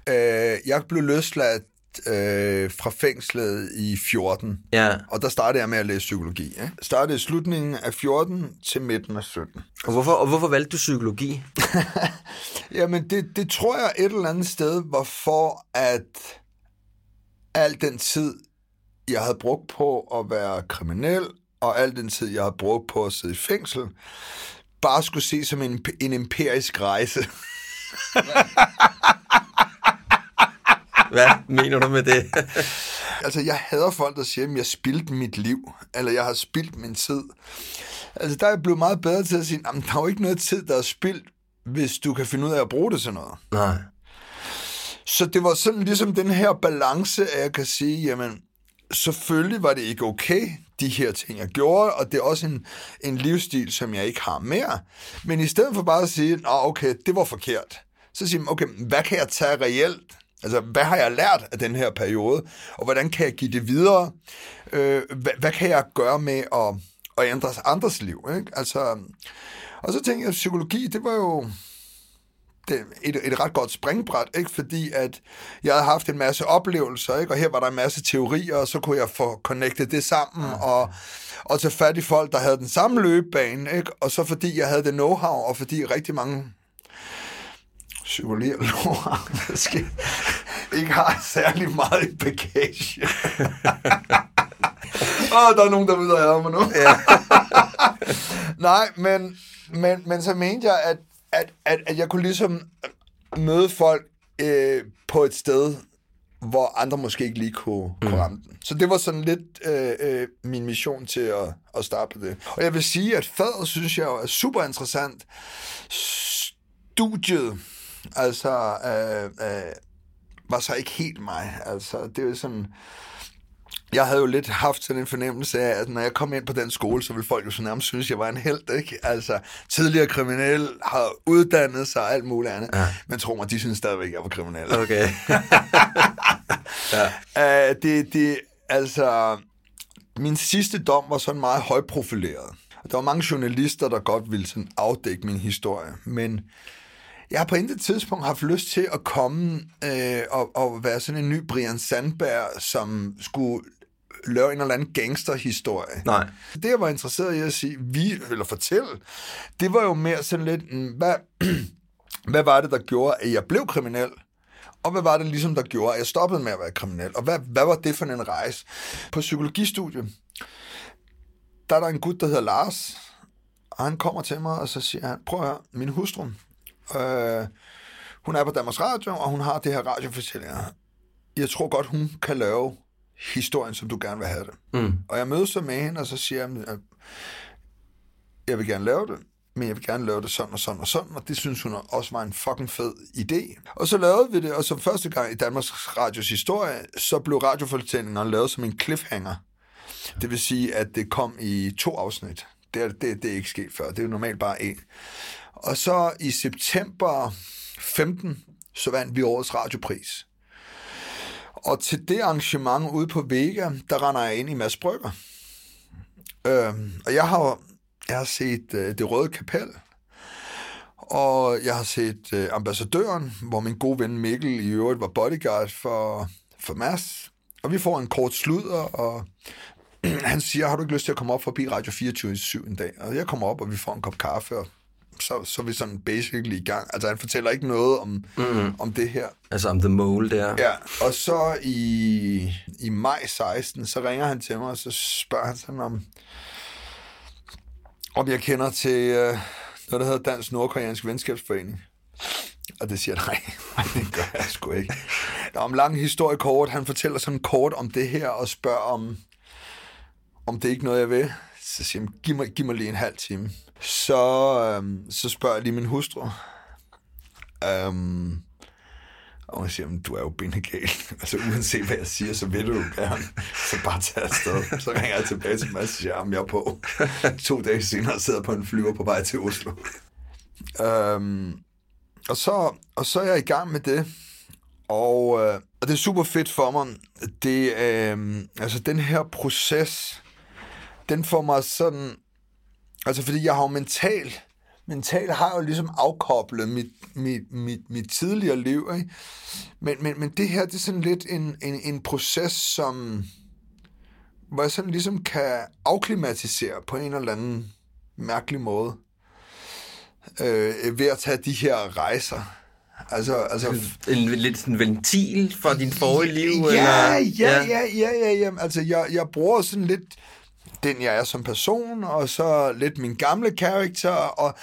øh, jeg blev løsladt øh, fra fængslet i 14. Ja. Og der startede jeg med at læse psykologi. Ikke? Startede i slutningen af 14 til midten af 17. Og hvorfor, og hvorfor valgte du psykologi? Jamen, det, det tror jeg et eller andet sted var for, at al den tid, jeg havde brugt på at være kriminel, og al den tid, jeg havde brugt på at sidde i fængsel, bare skulle se som en, en empirisk rejse. Hvad mener du med det? altså, jeg hader folk, der siger, at jeg spildte mit liv, eller jeg har spildt min tid. Altså, der er jeg blevet meget bedre til at sige, at der er jo ikke noget tid, der er spildt, hvis du kan finde ud af at bruge det til noget. Nej. Så det var sådan ligesom den her balance, at jeg kan sige, jamen, selvfølgelig var det ikke okay, de her ting, jeg gjorde, og det er også en, en livsstil, som jeg ikke har mere. Men i stedet for bare at sige, at okay, det var forkert, så siger man, okay, hvad kan jeg tage reelt? Altså, hvad har jeg lært af den her periode, og hvordan kan jeg give det videre? Øh, hvad, hvad kan jeg gøre med at, at ændre andres liv? Ikke? Altså, og så tænkte jeg, at psykologi, det var jo det, et, et ret godt springbræt, ikke? fordi at jeg havde haft en masse oplevelser, ikke? og her var der en masse teorier, og så kunne jeg få connectet det sammen, og, og tage fat i folk, der havde den samme løbebane, ikke? og så fordi jeg havde det know-how, og fordi rigtig mange psykologer måske ikke har særlig meget i bagage. Åh, oh, der er nogen, der vil have mig nu. Nej, men, men, men så mente jeg, at, at, at, at jeg kunne ligesom møde folk øh, på et sted, hvor andre måske ikke lige kunne, kunne ramme den. Så det var sådan lidt øh, øh, min mission til at, at starte på det. Og jeg vil sige, at fadet synes jeg er super interessant. Studiet, altså, øh, øh, var så ikke helt mig. Altså, det er sådan... Jeg havde jo lidt haft sådan en fornemmelse af, at når jeg kom ind på den skole, så ville folk jo så nærmest synes, at jeg var en held, ikke? Altså, tidligere kriminel, har uddannet sig og alt muligt andet. Ja. Men tro mig, de synes stadigvæk, at jeg var kriminel. Okay. ja. uh, det, det, altså, min sidste dom var sådan meget højprofileret. Der var mange journalister, der godt ville sådan afdække min historie, men jeg har på intet tidspunkt haft lyst til at komme øh, og, og være sådan en ny Brian Sandberg, som skulle lave en eller anden gangsterhistorie. Nej. Det, jeg var interesseret i at sige, vi, eller fortælle, det var jo mere sådan lidt, mm, hvad, hvad var det, der gjorde, at jeg blev kriminel? Og hvad var det ligesom, der gjorde, at jeg stoppede med at være kriminel? Og hvad, hvad var det for en rejse? På psykologistudiet, der er der en gut, der hedder Lars, og han kommer til mig, og så siger han, prøv at høre, min hustru, øh, hun er på Danmarks Radio, og hun har det her radiofortællinger. Jeg tror godt, hun kan lave historien, som du gerne vil have det. Mm. Og jeg mødes så med hende, og så siger jeg, at jeg vil gerne lave det, men jeg vil gerne lave det sådan og sådan og sådan, og det synes hun også var en fucking fed idé. Og så lavede vi det, og så første gang i Danmarks Radios historie, så blev radiofortællingerne lavet som en cliffhanger. Det vil sige, at det kom i to afsnit. Det er, det, det er ikke sket før. Det er jo normalt bare en. Og så i september 15, så vandt vi årets radiopris. Og til det arrangement ude på Vega, der render jeg ind i Mads Brygger. Øhm, og jeg har, jeg har set øh, Det Røde Kapel, og jeg har set øh, Ambassadøren, hvor min gode ven Mikkel i øvrigt var bodyguard for, for Mads. Og vi får en kort sludder, og han siger, har du ikke lyst til at komme op forbi Radio 24 en dag? Og jeg kommer op, og vi får en kop kaffe, og så, så er vi sådan basically i gang. Altså, han fortæller ikke noget om, mm-hmm. om det her. Altså om The Mole der. Ja, og så i, i maj 16, så ringer han til mig, og så spørger han sådan om, om jeg kender til øh, noget, der hedder Dansk Nordkoreansk Venskabsforening. Og det siger jeg, nej, det gør jeg sgu ikke. Der er en lang historie kort. Han fortæller sådan kort om det her, og spørger om, om det er ikke noget, jeg vil. Så siger han, giv mig, giv mig lige en halv time. Så, øhm, så spørger jeg lige min hustru. Øhm, og hun siger, du er jo bindegal. altså uanset hvad jeg siger, så vil du jo gerne. Så bare tage afsted. Så ringer jeg tilbage til mig og siger, jeg er på. to dage senere sidder på en flyver på vej til Oslo. Øhm, og, så, og så er jeg i gang med det. Og, øh, og det er super fedt for mig. Det, øh, altså den her proces, den får mig sådan... Altså fordi jeg har jo mental... Mental har jo ligesom afkoblet mit, mit, mit, mit tidligere liv, ikke? Men, men, men det her, det er sådan lidt en, en, en proces, som... Hvor jeg sådan ligesom kan afklimatisere på en eller anden mærkelig måde. Øh, ved at tage de her rejser. Altså, altså, en lidt sådan ventil for din forrige liv? Ja, eller? ja, ja, ja, ja, ja. Altså, jeg, jeg bruger sådan lidt den, jeg er som person, og så lidt min gamle karakter, og,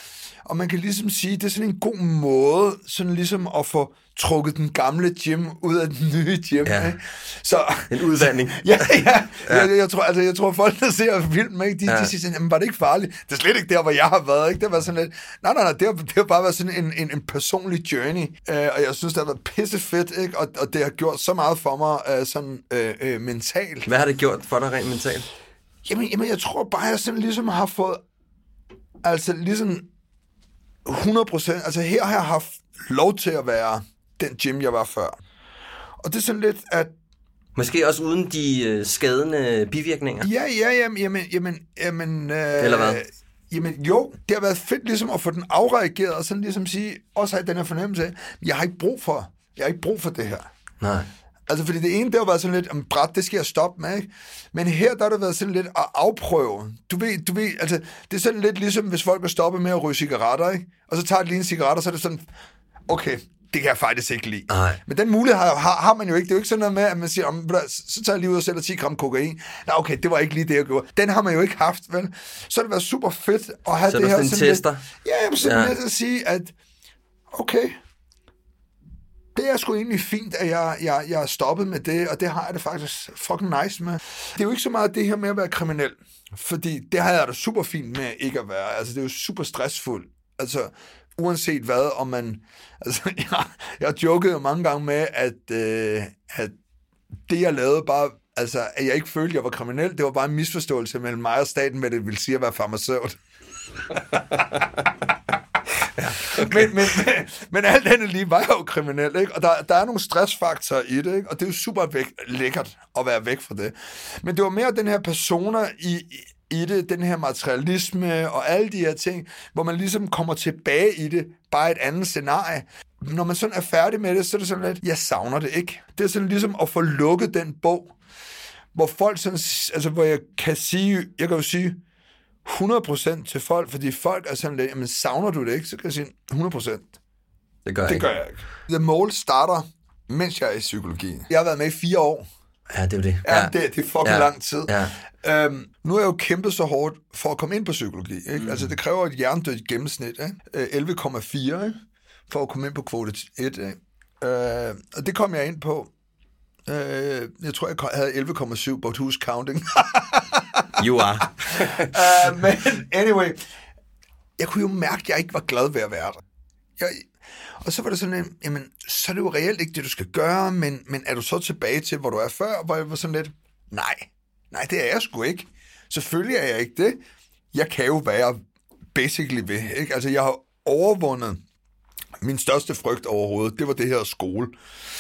og man kan ligesom sige, det er sådan en god måde, sådan ligesom at få trukket den gamle Jim ud af den nye Jim. Ja. Ikke? Så, en udvandring. ja, ja. ja. Jeg, jeg, tror, altså, jeg tror, folk, der ser film, ikke, de, ja. de siger sådan, jamen, var det ikke farligt? Det er slet ikke der, hvor jeg har været. Ikke? Det var sådan lidt, nej, nej, nej, det har, det har bare været sådan en, en, en personlig journey, uh, og jeg synes, det har været pisse fedt, ikke? Og, og det har gjort så meget for mig uh, sådan uh, uh, mentalt. Hvad har det gjort for dig rent mentalt? Jamen, jamen, jeg tror bare, jeg sådan ligesom har fået, altså ligesom 100 procent, altså her har jeg haft lov til at være den Jim, jeg var før. Og det er sådan lidt, at... Måske også uden de øh, skadende bivirkninger? Ja, ja, jamen, jamen, jamen, jamen øh, Eller hvad? Jamen jo, det har været fedt ligesom at få den afreageret, og sådan ligesom sige, også have den her fornemmelse af, jeg har ikke brug for, jeg har ikke brug for det her. Nej. Altså, fordi det ene, det har været sådan lidt, om bræt, det skal jeg stoppe med, ikke? Men her, der har det været sådan lidt at afprøve. Du ved, du ved, altså, det er sådan lidt ligesom, hvis folk er stoppet med at ryge cigaretter, ikke? Og så tager de lige en cigaret, og så er det sådan, okay, det kan jeg faktisk ikke lide. Nej. Men den mulighed har, har, har man jo ikke. Det er jo ikke sådan noget med, at man siger, om, så tager jeg lige ud og sælger 10 gram kokain. Nej, okay, det var ikke lige det, jeg gjorde. Den har man jo ikke haft, vel? Så har det været super fedt at have så det her. Så tester? Lidt, ja, jamen, sådan ja. lidt at sige, at okay, det er sgu egentlig fint, at jeg, jeg, jeg er stoppet med det, og det har jeg det faktisk fucking nice med. Det er jo ikke så meget det her med at være kriminel, fordi det har jeg da super fint med ikke at være. Altså, det er jo super stressfuldt. Altså, uanset hvad, om man... Altså, jeg, jeg jokede jo mange gange med, at, øh, at det, jeg lavede, bare... Altså, at jeg ikke følte, at jeg var kriminel, det var bare en misforståelse mellem mig og staten, hvad det vil sige at være farmaceut. ja, okay. men, men, men, men alt andet lige var jeg jo kriminel, ikke? og der, der er nogle stressfaktorer i det, ikke? og det er jo super væk, lækkert at være væk fra det. Men det var mere den her persona i, i det, den her materialisme og alle de her ting, hvor man ligesom kommer tilbage i det, bare et andet scenarie. Når man sådan er færdig med det, så er det sådan lidt, jeg savner det ikke. Det er sådan ligesom at få lukket den bog, hvor folk sådan, altså hvor jeg kan sige, jeg kan jo sige 100% til folk, fordi folk er sådan lidt, jamen savner du det ikke? Så kan jeg sige 100%. Det gør jeg det gør jeg ikke. The Mole starter, mens jeg er i psykologi. Jeg har været med i fire år. Ja, det er det. Ja, ja. Det, det er fucking ja. lang tid. Ja. Øhm, nu er jeg jo kæmpet så hårdt for at komme ind på psykologi. Ikke? Mm. Altså, det kræver et hjernedødt gennemsnit. Ikke? 11,4 ikke? for at komme ind på kvote 1. Ikke? Øh, og det kom jeg ind på. Øh, jeg tror, jeg havde 11,7, but who's counting? you are. uh, men anyway, jeg kunne jo mærke, at jeg ikke var glad ved at være der. Jeg, og så var det sådan, en, jamen, så er det jo reelt ikke det, du skal gøre, men, men er du så tilbage til, hvor du er før? Hvor jeg var sådan lidt, nej, nej, det er jeg sgu ikke. Selvfølgelig er jeg ikke det. Jeg kan jo være basically ved, ikke? Altså, jeg har overvundet min største frygt overhovedet, det var det her skole.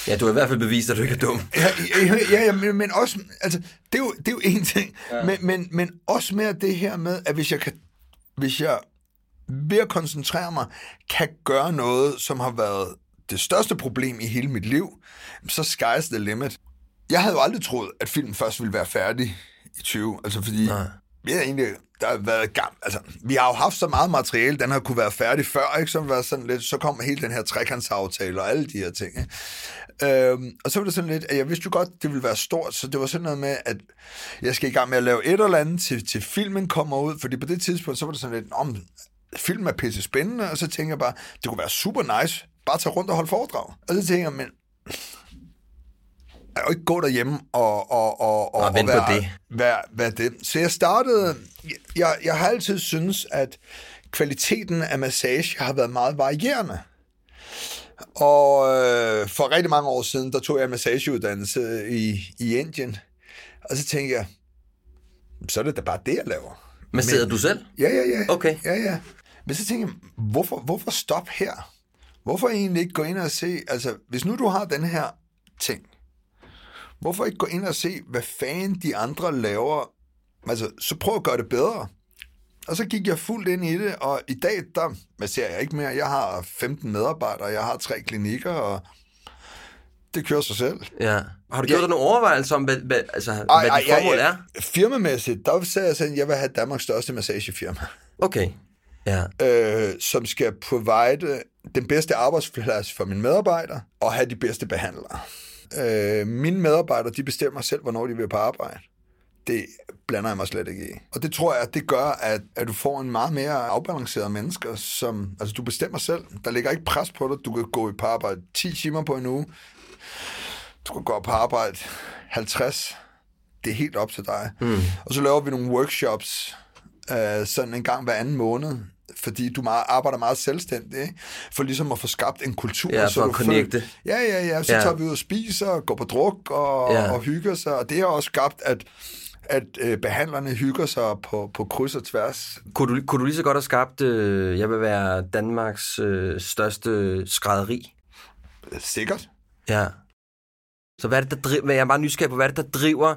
Ja, du har i hvert fald bevist, at du ikke er dum. Ja, ja, ja, ja men, men også, altså, det er jo, det er jo en ting, ja. men, men, men også mere det her med, at hvis jeg kan, hvis jeg ved at koncentrere mig, kan gøre noget, som har været det største problem i hele mit liv, så sky's the limit. Jeg havde jo aldrig troet, at filmen først ville være færdig i 20, altså fordi Nej. vi har egentlig, der har været gammel, altså vi har jo haft så meget materiale, den har kunne være færdig før, ikke, som var sådan lidt, så kom hele den her trekantsaftale og alle de her ting, ikke? Øhm, og så var det sådan lidt, at jeg vidste jo godt, det ville være stort, så det var sådan noget med, at jeg skal i gang med at lave et eller andet, til, til filmen kommer ud, fordi på det tidspunkt, så var det sådan lidt, om film er pisse spændende, og så tænker jeg bare, det kunne være super nice, bare tage rundt og holde foredrag. Og så tænker jeg, men jo ikke gå derhjemme og, og, og, og, Og på være, det. Være, være det. Så jeg startede... Jeg, jeg har altid synes at kvaliteten af massage har været meget varierende. Og øh, for rigtig mange år siden, der tog jeg en massageuddannelse i, i Indien. Og så tænkte jeg, så er det da bare det, jeg laver. Men sidder du selv? Ja, ja, ja. Okay. Ja, ja. Men så tænker jeg, hvorfor, hvorfor stop her? Hvorfor egentlig ikke gå ind og se, altså hvis nu du har den her ting, hvorfor ikke gå ind og se, hvad fanden de andre laver? Altså, så prøv at gøre det bedre. Og så gik jeg fuldt ind i det, og i dag, der masserer jeg ikke mere. Jeg har 15 medarbejdere, jeg har tre klinikker, og det kører sig selv. Ja. Har du gjort Ja. dig nogle overvejelser om, hvad, hvad, altså, hvad dit ja, formål ja. er? Firmamæssigt, der sagde jeg sådan, at jeg vil have Danmarks største massagefirma. Okay. Ja. øh, som skal provide den bedste arbejdsplads for mine medarbejdere og have de bedste behandlere. Øh, mine medarbejdere, de bestemmer selv, hvornår de vil på arbejde. Det blander jeg mig slet ikke i. Og det tror jeg, det gør, at, at du får en meget mere afbalanceret mennesker, som, altså du bestemmer selv. Der ligger ikke pres på dig. Du kan gå på arbejde 10 timer på en uge. Du kan gå på arbejde 50. Det er helt op til dig. Mm. Og så laver vi nogle workshops, øh, sådan en gang hver anden måned, fordi du meget, arbejder meget selvstændigt, ikke? for ligesom at få skabt en kultur. Ja, for du at connecte. ja, ja, ja. Så Ja. tager vi ud og spiser, går på druk og, Ja. og hygger sig, og det har også skabt, at at øh, behandlerne hygger sig på, på kryds og tværs. Kunne du, kunne du lige så godt have skabt, øh, jeg vil være Danmarks øh, største skrædderi? Sikkert. Ja. Så hvad er det, der driver, jeg er bare nysgerrig på, hvad er det, der driver,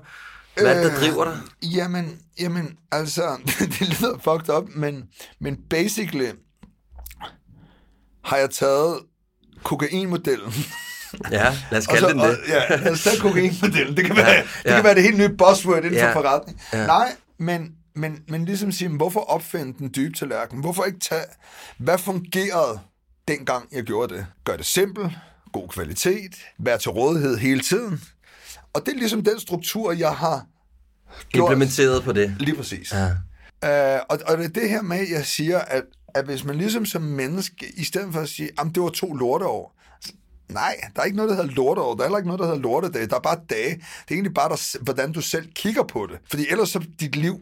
hvad er det, der Øh, driver dig? Jamen, jamen, altså, det lyder fucked up, men, men basically har jeg taget kokainmodellen. Ja, lad os Og kalde så- den det. Og, ja, lad os tage kokainmodellen. Det kan være, Ja, ja, det, kan være det helt nye buzzword inden Ja, for forretning. ja. Nej, men, men, men ligesom sige, hvorfor opfinde den dybe tallerken? Hvorfor ikke tage, hvad fungerede dengang jeg gjorde det? Gør det simpelt, god kvalitet, vær til rådighed hele tiden. Og det er ligesom den struktur, jeg har gjort. Implementeret på det. Lige præcis. Ja. Uh, og, og det er det her med, at jeg siger, at, at hvis man ligesom som menneske, i stedet for at sige, at det var to lorteår, nej, der er ikke noget, der hedder lorteår. Der er heller ikke noget, der hedder lortedage. Der er bare dage. Det er egentlig bare, der, hvordan du selv kigger på det. Fordi ellers så dit liv,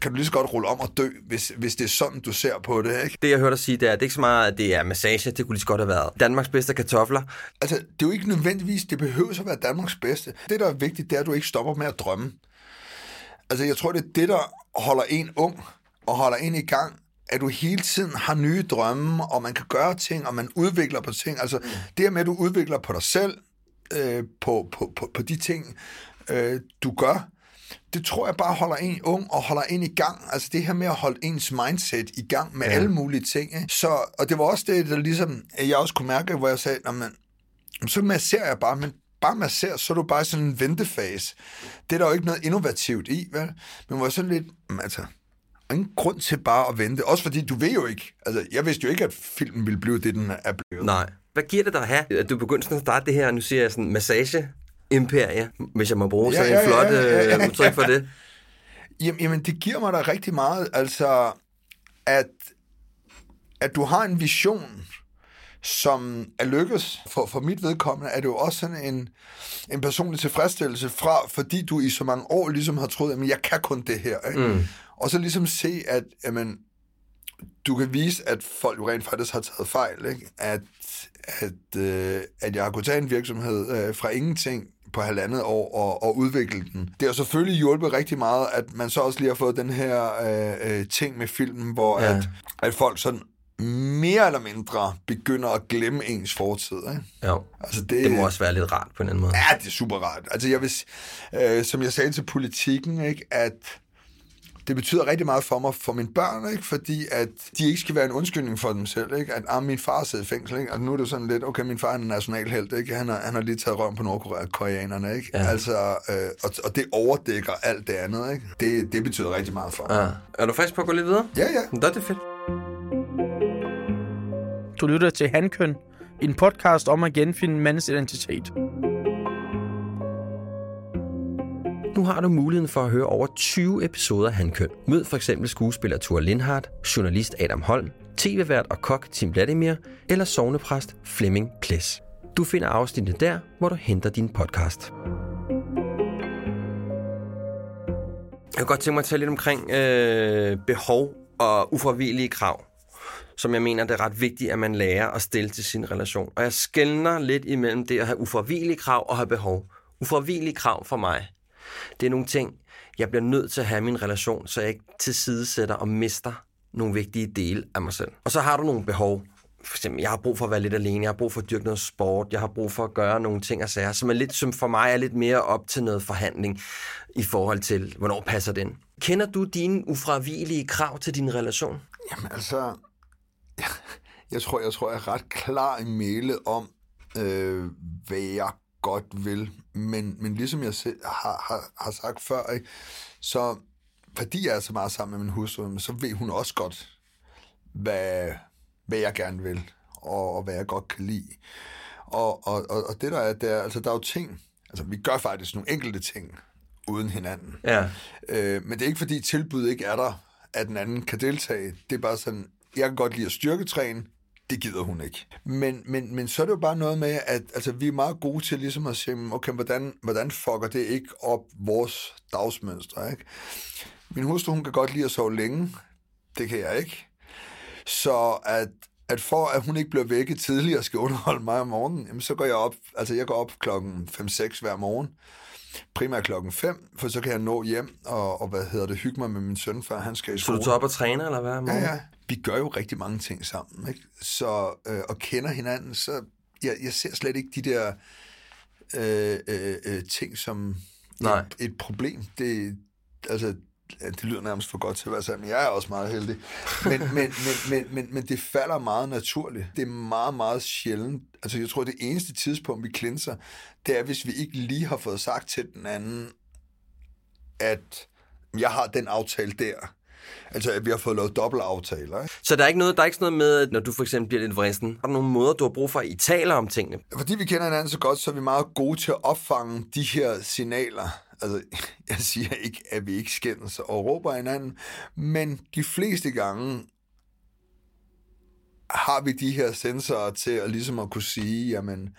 kan du lige så godt rulle om og dø, hvis, hvis det er sådan, du ser på det. Ikke? Det, jeg hørte dig sige, det er, det er ikke så meget, at det er massage. Det kunne lige så godt have været Danmarks bedste kartofler. Altså, det er jo ikke nødvendigvis, det behøver at være Danmarks bedste. Det, der er vigtigt, det er, at du ikke stopper med at drømme. Altså, jeg tror, det er det, der holder en ung og holder en i gang, at du hele tiden har nye drømme, og man kan gøre ting, og man udvikler på ting. Altså, det her med, at du udvikler på dig selv, øh, på, på, på, på de ting, øh, du gør, det tror jeg bare holder en ung og holder en i gang. Altså det her med at holde ens mindset i gang med ja. alle mulige ting. Ikke? Så, og det var også det, der ligesom, at jeg også kunne mærke, hvor jeg sagde, "Nå, men, så masserer jeg bare, men bare masserer, så er du bare sådan en ventefase. Det er der jo ikke noget innovativt i, vel? Men var sådan lidt, "Men altså, ingen grund til bare at vente. Også fordi du ved jo ikke, altså jeg vidste jo ikke, at filmen ville blive det, den er blevet. Nej. Hvad giver det dig at have, at du begyndte sådan at starte det her, nu siger jeg sådan massage imperie, hvis jeg må bruge Ja, sådan ja, en flot ja, ja, ja, øh, ja. udtryk for det. Jamen, jamen, det giver mig da rigtig meget, altså, at, at du har en vision, som er lykkes. For, for mit vedkommende er det jo også sådan en, en personlig tilfredsstillelse fra, fordi du i så mange år ligesom har troet, at jeg kan kun det her. Ikke? Mm. Og så ligesom se, at jamen, du kan vise, at folk jo rent faktisk har taget fejl. Ikke? At, at, øh, at jeg har kunnet tage en virksomhed øh, fra ingenting på halvandet år og, og udvikle den. Det har selvfølgelig hjulpet rigtig meget, at man så også lige har fået den her øh, øh, ting med filmen, hvor Ja. at, at folk sådan mere eller mindre begynder at glemme ens fortid. Ikke? Jo. Altså det, Det må også være lidt rart på en anden måde. Ja, det er super rart. Altså jeg vil, øh, som jeg sagde til politikken, ikke, at det betyder rigtig meget for mig, for mine børn, ikke? fordi at de ikke skal være en undskyldning for dem selv. Ikke? At ah, min far sidder i fængsel, ikke? og nu er det sådan lidt, okay, min far er en nationalhelt, ikke? Han, har, han har lige taget røven på nordkoreanerne, ikke? Ja. Altså, øh, og, og det overdækker alt det andet. Ikke? Det, det betyder rigtig meget for mig. Ja. Er du frisk på at gå lidt videre? Ja, ja. Da, det er fedt. Du lytter til Handkøn, en podcast om at genfinde mandens identitet. Nu har du muligheden for at høre over 20 episoder af Handkøn. Mød for eksempel skuespiller Thor Lindhardt, journalist Adam Holm, tv-vært og kok Tim Vladimir eller sovnepræst Flemming Kles. Du finder afsnittene der, hvor du henter din podcast. Jeg kunne godt tænke mig at tale lidt omkring øh, behov og ufravigelige krav, som jeg mener, det er ret vigtigt, at man lærer at stille til sin relation. Og jeg skældner lidt imellem det at have ufravigelige krav og have behov. Ufravigelige krav for mig, det er nogle ting, jeg bliver nødt til at have i min relation, så jeg ikke tilsidesætter og mister nogle vigtige dele af mig selv. Og så har du nogle behov. For eksempel, jeg har brug for at være lidt alene, jeg har brug for at dyrke noget sport, jeg har brug for at gøre nogle ting og sager, som er lidt, som for mig er lidt mere op til noget forhandling i forhold til, hvornår passer den. Kender du dine ufravigelige krav til din relation? Jamen altså, jeg, jeg tror, jeg tror, jeg er ret klar i mailet om, øh, hvad jeg godt vil. Men, men ligesom jeg selv har, har, har sagt før, ikke, så fordi jeg er så meget sammen med min hustru, så ved hun også godt, hvad, hvad jeg gerne vil, og, og hvad jeg godt kan lide. Og, og, og, og det der er, det er, altså der er jo ting, altså vi gør faktisk nogle enkelte ting uden hinanden. Ja. Øh, men det er ikke fordi tilbuddet ikke er der, at den anden kan deltage. Det er bare sådan, jeg kan godt lide at styrketræne, det gider hun ikke. Men, men, men så er det jo bare noget med, at altså, vi er meget gode til ligesom at sige, okay, hvordan, hvordan fucker det ikke op vores dagsmønstre, ikke? Min hustru, hun kan godt lide at sove længe. Det kan jeg ikke. Så at, at for at hun ikke bliver vækket tidligere og skal underholde mig om morgenen, jamen så går jeg op, altså jeg går op klokken 5-6 hver morgen. Primært klokken 5, for så kan jeg nå hjem og, og hvad hedder det, hygge mig med min søn, før han skal i Så skole. du tager op og træner, eller hvad? Ja, ja. Vi gør jo rigtig mange ting sammen, ikke? Så, øh, og kender hinanden, så jeg, jeg ser slet ikke de der øh, øh, øh, ting som Nej. et, et problem. Det, altså, ja, det lyder nærmest for godt til at være sammen. Jeg er også meget heldig. Men, men, men, men, men, men det falder meget naturligt. Det er meget, meget sjældent. Altså, jeg tror, det eneste tidspunkt, vi klinser, det er, hvis vi ikke lige har fået sagt til den anden, at jeg har den aftale der. Altså, at vi har fået lavet dobbeltaftaler. Ikke? Så der er ikke noget, der er ikke sådan noget med, når du for eksempel bliver lidt vristen, er der nogle måder, du har brug for, at I taler om tingene? Fordi vi kender hinanden så godt, så er vi meget gode til at opfange de her signaler. Altså, jeg siger ikke, at vi ikke skændes og råber hinanden, men de fleste gange har vi de her sensorer til at ligesom at kunne sige, jamen,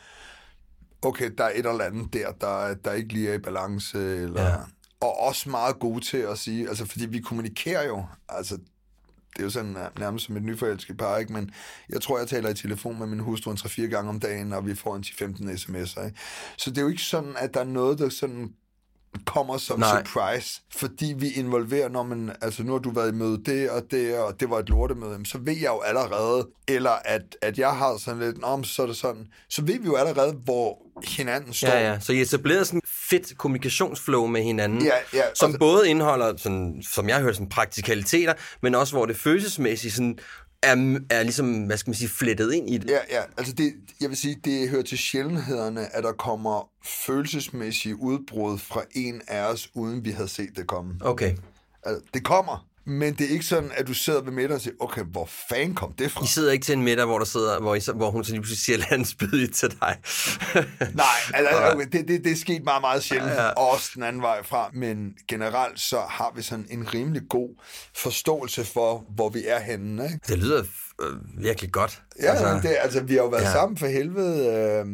okay, der er et eller andet der, der, der ikke lige er i balance, eller... Ja. Og også meget gode til at sige, altså fordi vi kommunikerer jo, altså det er jo sådan nærmest som et nyforelsket par, ikke? men jeg tror, jeg taler i telefon med min hustru en 3-4 gange om dagen, og vi får en 10-15 sms'er. Ikke? Så det er jo ikke sådan, at der er noget, der sådan kommer som Nej. Surprise, fordi vi involverer, når man, altså nu har du været i møde det og det, og det var et lortemøde, så ved jeg jo allerede, eller at, at jeg har sådan lidt, om så er det sådan, så ved vi jo allerede, hvor hinanden står. Ja, ja. Så I etablerer sådan fedt kommunikationsflow med hinanden, Ja, ja, som både indeholder, sådan, som jeg hørt, sådan praktikaliteter, men også hvor det følelsesmæssigt sådan, er, er ligesom, hvad skal man sige, flettet ind i det. Ja, ja, altså det, jeg vil sige, det hører til sjældenhederne, at der kommer følelsesmæssige udbrud fra en af os, uden vi havde set det komme. Okay. Altså, det kommer, men det er ikke sådan, at du sidder ved middag og siger, okay, hvor fanden kom det fra? I sidder ikke til en middag, hvor, der sidder, hvor, I, hvor hun så lige pludselig siger landspydigt til dig. Nej, altså, okay, det, det, det er sket meget, meget sjældent, ja. og også den anden vej fra, men generelt så har vi sådan en rimelig god forståelse for, hvor vi er henne, ikke? Det lyder øh, virkelig godt. Ja, altså, det, altså vi har jo været ja. ja. sammen for helvede. Øh,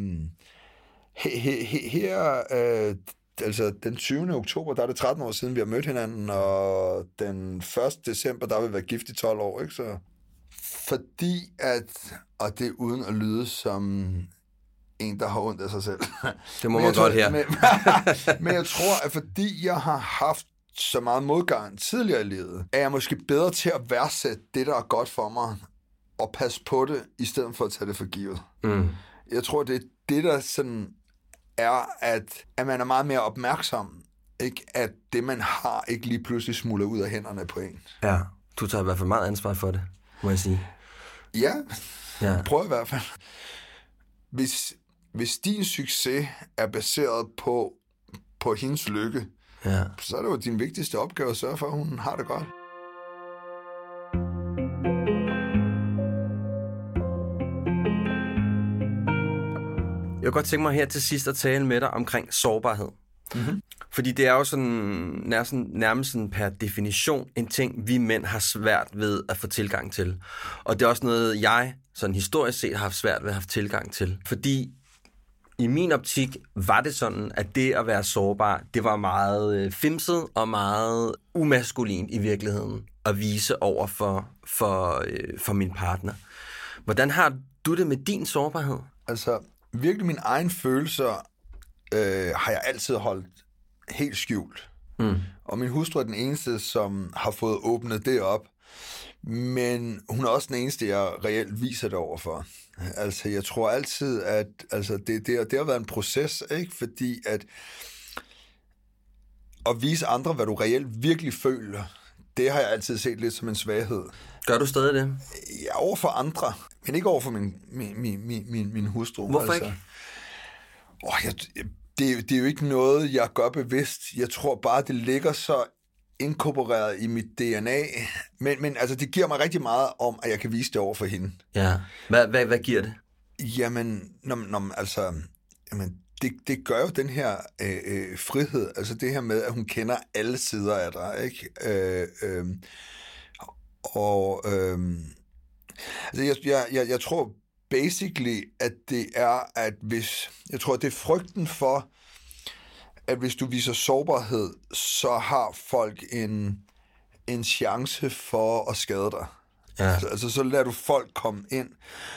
he, he, he, her, øh, altså den 20. oktober, der er det 13 år siden, vi har mødt hinanden, og den 1. december, der har vi været gift i 12 år, ikke? Så fordi at, og det er uden at lyde som en, der har ondt af sig selv. Det må man godt her. Men, men jeg tror, at fordi jeg har haft så meget modgang tidligere i livet, er jeg måske bedre til at værdsætte det, der er godt for mig, og passe på det, i stedet for at tage det for givet. Mm. Jeg tror, det er det, der sådan er, at, at man er meget mere opmærksom, ikke? at det, man har, ikke lige pludselig smuldrer ud af hænderne på en. Ja, du tager i hvert fald meget ansvar for det, må jeg sige. Ja, Ja. prøv i hvert fald. Hvis, hvis din succes er baseret på, på hendes lykke, Ja. så er det jo din vigtigste opgave at sørge for, at hun har det godt. Kunne godt tænke mig her til sidst at tale med dig omkring sårbarhed. Mm-hmm. Fordi det er jo sådan nærmest, nærmest sådan per definition en ting, vi mænd har svært ved at få tilgang til. Og det er også noget, jeg sådan historisk set har haft svært ved at have tilgang til. Fordi I min optik var det sådan, at det at være sårbar, det var meget øh, fimset og meget umaskulin i virkeligheden at vise over for, for, øh, for min partner. Hvordan har du det med din sårbarhed? Altså, virkelig mine egne følelser øh, har jeg altid holdt helt skjult. Mm. Og min hustru er den eneste, som har fået åbnet det op. Men hun er også den eneste, jeg reelt viser det overfor. Altså, jeg tror altid, at altså, det, det, det har været en proces, ikke? Fordi at at vise andre, hvad du reelt virkelig føler, det har jeg altid set lidt som en svaghed. Gør du stadig det? Ja, over for andre, men ikke over for min, min, min, min, min, min hustru. Hvorfor altså. ikke? Åh, jeg, det, det er jo ikke noget, jeg gør bevidst. Jeg tror bare, det ligger så inkorporeret i mit DNA. Men, men altså, det giver mig rigtig meget om, at jeg kan vise det over for hende. Ja. Hvad, hvad, hvad giver det? Jamen, når, når, altså, jamen, det, det gør jo den her øh, øh, frihed, altså det her med, at hun kender alle sider af dig, ikke? Øh, øh, og øh, altså jeg, jeg, jeg, jeg tror basically, at det er, at hvis, jeg tror, det er frygten for, at hvis du viser sårbarhed, så har folk en, en chance for at skade dig. Ja. Altså, altså, så lader du folk komme ind.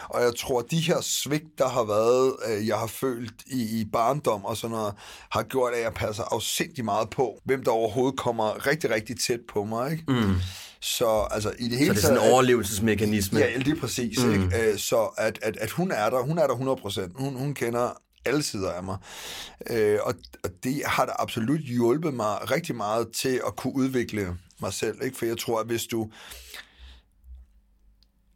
Og jeg tror, de her svigt, der har været, øh, jeg har følt i, i barndom og sådan noget, har gjort, at jeg passer afsindig meget på, hvem der overhovedet kommer rigtig, rigtig tæt på mig. Ikke? Mm. Så altså, i det Så hele det er sådan en overlevelsesmekanisme? Ja, lige præcis. Mm. Ikke? Øh, Så at, at, at hun er der, hun er der 100 procent. Hun, hun kender alle sider af mig. Øh, og, og det har da absolut hjulpet mig rigtig meget til at kunne udvikle mig selv. Ikke? For jeg tror, at hvis du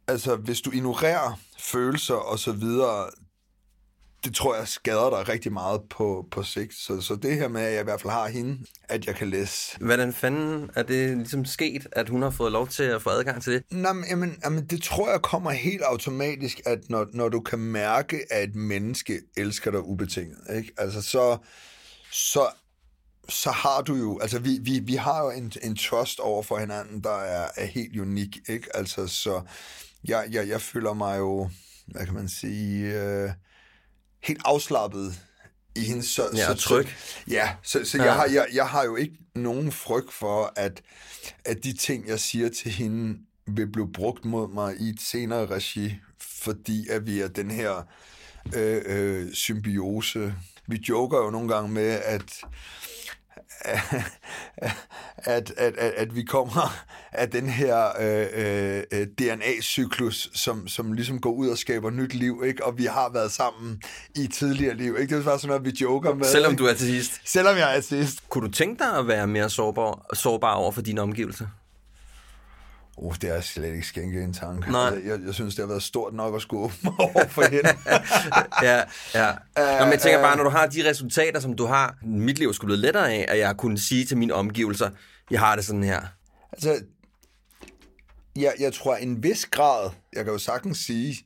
altså, hvis du ignorerer følelser og så videre, det tror jeg skader dig rigtig meget på, på sigt. Så, så det her med, at jeg i hvert fald har hende, at jeg kan læse Hvordan fanden er det ligesom sket, at hun har fået lov til at få adgang til det? Nå, men, jamen, jamen, det tror jeg kommer helt automatisk, at når, når du kan mærke, at et menneske elsker dig ubetinget, ikke? Altså, så, så, så har du jo, altså vi, vi, vi har jo en, en trust over for hinanden, der er, er helt unik, ikke? Altså, så jeg, jeg, jeg føler mig jo, hvad kan man sige, øh, helt afslappet i hendes... Så, Ja, så, tryg. Så, ja, så, så Ja. jeg, har, jeg, jeg har jo ikke nogen frygt for, at, at de ting, jeg siger til hende, vil blive brugt mod mig i et senere regi, fordi at vi er den her øh, øh, symbiose. Vi joker jo nogle gange med, at at, at, at, at vi kommer af den her øh, øh, DNA-cyklus, som, som ligesom går ud og skaber nyt liv, ikke? og vi har været sammen i tidligere liv. Ikke? Det er bare sådan noget, vi joker med. Selvom du er til sidst. Selvom jeg er sidst. Kunne du tænke dig at være mere sårbar, sårbar over for dine omgivelser? Uh, det er slet ikke skænket en tanke. Nej. Altså, Jeg, jeg synes, det har været stort nok at skulle åbne over for hende. ja, ja. Nå, men jeg tænker bare, når du har de resultater, som du har, mit liv sgu blevet lettere af, at jeg har kunnet sige til mine omgivelser, jeg har det sådan her. Altså, jeg, jeg tror, en vis grad, jeg kan jo sagtens sige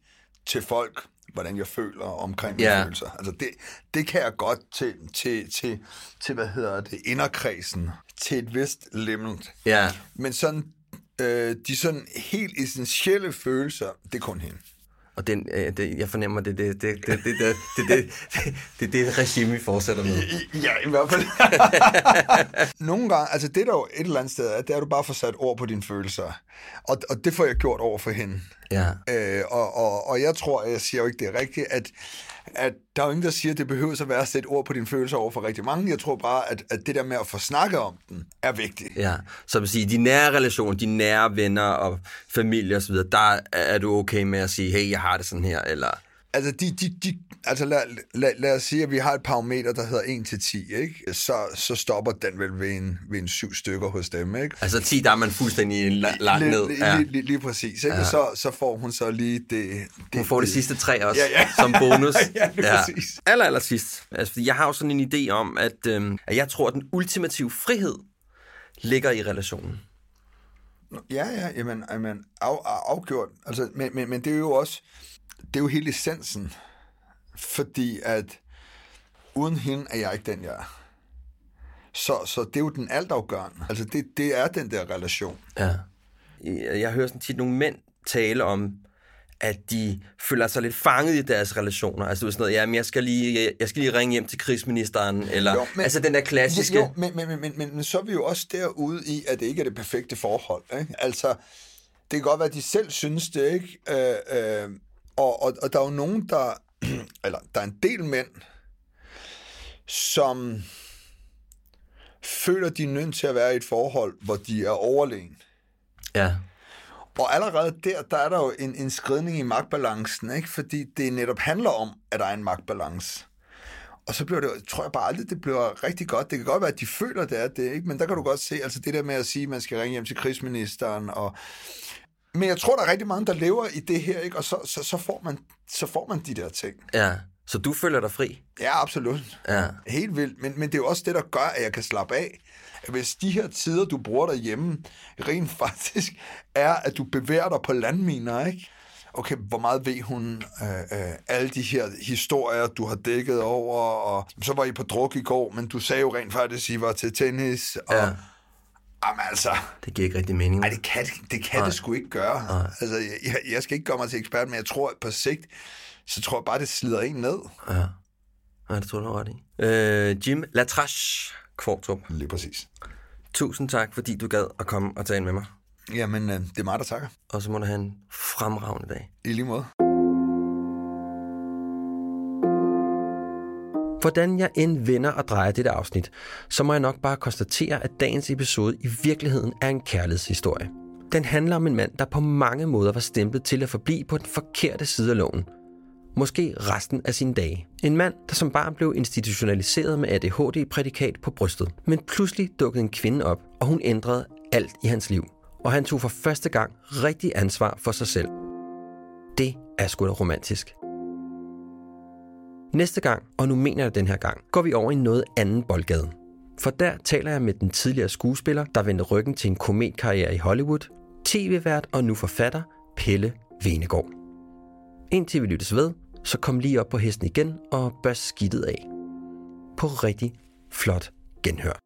til folk, hvordan jeg føler omkring mine Ja. følelser. Altså, det, det kan jeg godt til, til, til, til, hvad hedder det, inderkredsen, til et vist limit. Ja. Men sådan, øh, de sådan helt essentielle følelser, det er kun hende. Og den, øh, det, jeg fornemmer, det er det, det, det, det, det, det, det, det, det, det, det regime, vi fortsætter med. Ja, i hvert fald. Nogle gange, altså det der jo et eller andet sted er, det er, at du bare får sat ord på dine følelser. Og, og det får jeg gjort over for hende. Ja. Øh, og, og, og jeg tror, jeg siger jo ikke det er rigtigt, at, at der er jo ingen, der siger, at det behøver at være at sætte ord på dine følelser over for rigtig mange. Jeg tror bare, at, at det der med at få snakket om den, er vigtigt. Ja, så vil sige, de nære relationer, de nære venner og familie osv., der er du okay med at sige, hey, jeg har det sådan her, eller... Altså, de, de, de, altså lad, lad, lad os sige, at vi har et parameter, der hedder 1-10, ikke? Så, så stopper den vel ved en, ved en syv stykker hos dem, ikke? Altså 10, der er man fuldstændig la- lagt Lige- ned. Lige, Ja. lige, lige, lige præcis, ikke? Ja. Ja. Så, så får hun så lige det... det Hun får de sidste tre også, Ja, ja. som bonus. Ja, lige præcis. Aller, aller sidst. Altså, jeg har jo sådan en idé om, at, øhm, at jeg tror, at den ultimative frihed ligger i relationen. Ja, ja, jamen, jamen af, afgjort. Altså, men, men, men det er jo også, det er jo hele essensen. Fordi at uden hende er jeg ikke den, jeg er. Så, så det er jo den altafgørende. Altså, det, det er den der relation. Ja. Jeg, jeg hører sådan tit nogle mænd tale om, at de føler sig lidt fanget i deres relationer. Altså, du sådan noget, jamen, jeg skal lige, jeg skal lige ringe hjem til krigsministeren, eller Jo, men- altså den der klassiske... Jo, men, men, men, men, men, men så er vi jo også derude i, at det ikke er det perfekte forhold. Ikke? Altså, det kan godt være, at de selv synes det, ikke? Øh, øh, og, og, og der er jo nogen, der... Eller, der er en del mænd, som føler, de er nødt til at være i et forhold, hvor de er overlegen. Ja, Og allerede der, der er der jo en, en skridning i magtbalancen, ikke? fordi det netop handler om, at der er en magtbalance. Og så bliver det, tror jeg bare aldrig, det bliver rigtig godt. Det kan godt være, at de føler, det er det, ikke? men der kan du godt se, altså det der med at sige, at man skal ringe hjem til krigsministeren. Og... Men jeg tror, der er rigtig mange, der lever i det her, ikke? og så, så, så, får man, så får man de der ting. ja. Så du føler dig fri? Ja, absolut. Ja. Helt vildt. Men, men det er jo også det, der gør, at jeg kan slappe af. Hvis de her tider, du bruger derhjemme, rent faktisk er, at du bevæger dig på landminer, ikke? Okay, hvor meget ved hun øh, øh, alle de her historier, du har dækket over, og så var I på druk i går, men du sagde jo rent faktisk, at I var til tennis, og Ja. Jamen altså, Det giver ikke rigtig mening. ej, det kan, det, kan det sgu ikke gøre. Altså, jeg, jeg, jeg skal ikke gøre mig til ekspert, men jeg tror, at på sigt, så tror jeg bare, det slider en ned. Ja. ja, det tror har ret i. Øh, Jim Latrache Kvartrup, Lige præcis. tusind tak, fordi du gad at komme og tale med mig. Jamen, øh, det er mig, der takker. Og så må du have en fremragende dag. I lige måde. Hvordan jeg end vender og drejer dette afsnit, så må jeg nok bare konstatere, at dagens episode i virkeligheden er en kærlighedshistorie. Den handler om en mand, der på mange måder var stemplet til at forblive på den forkerte side af loven. Måske resten af sine dage. En mand, der som barn blev institutionaliseret med ADHD-prædikat på brystet. Men pludselig dukkede en kvinde op, og hun ændrede alt i hans liv. Og han tog for første gang rigtig ansvar for sig selv. Det er sgu da romantisk. Næste gang, og nu mener jeg den her gang, går vi over i noget anden boldgade. For der taler jeg med den tidligere skuespiller, der vendte ryggen til en kometkarriere i Hollywood, tv-vært og nu forfatter, Pelle Venegård. Indtil vi lyttes ved, så kom lige op på hesten igen og børst skidtet af. På rigtig flot genhør.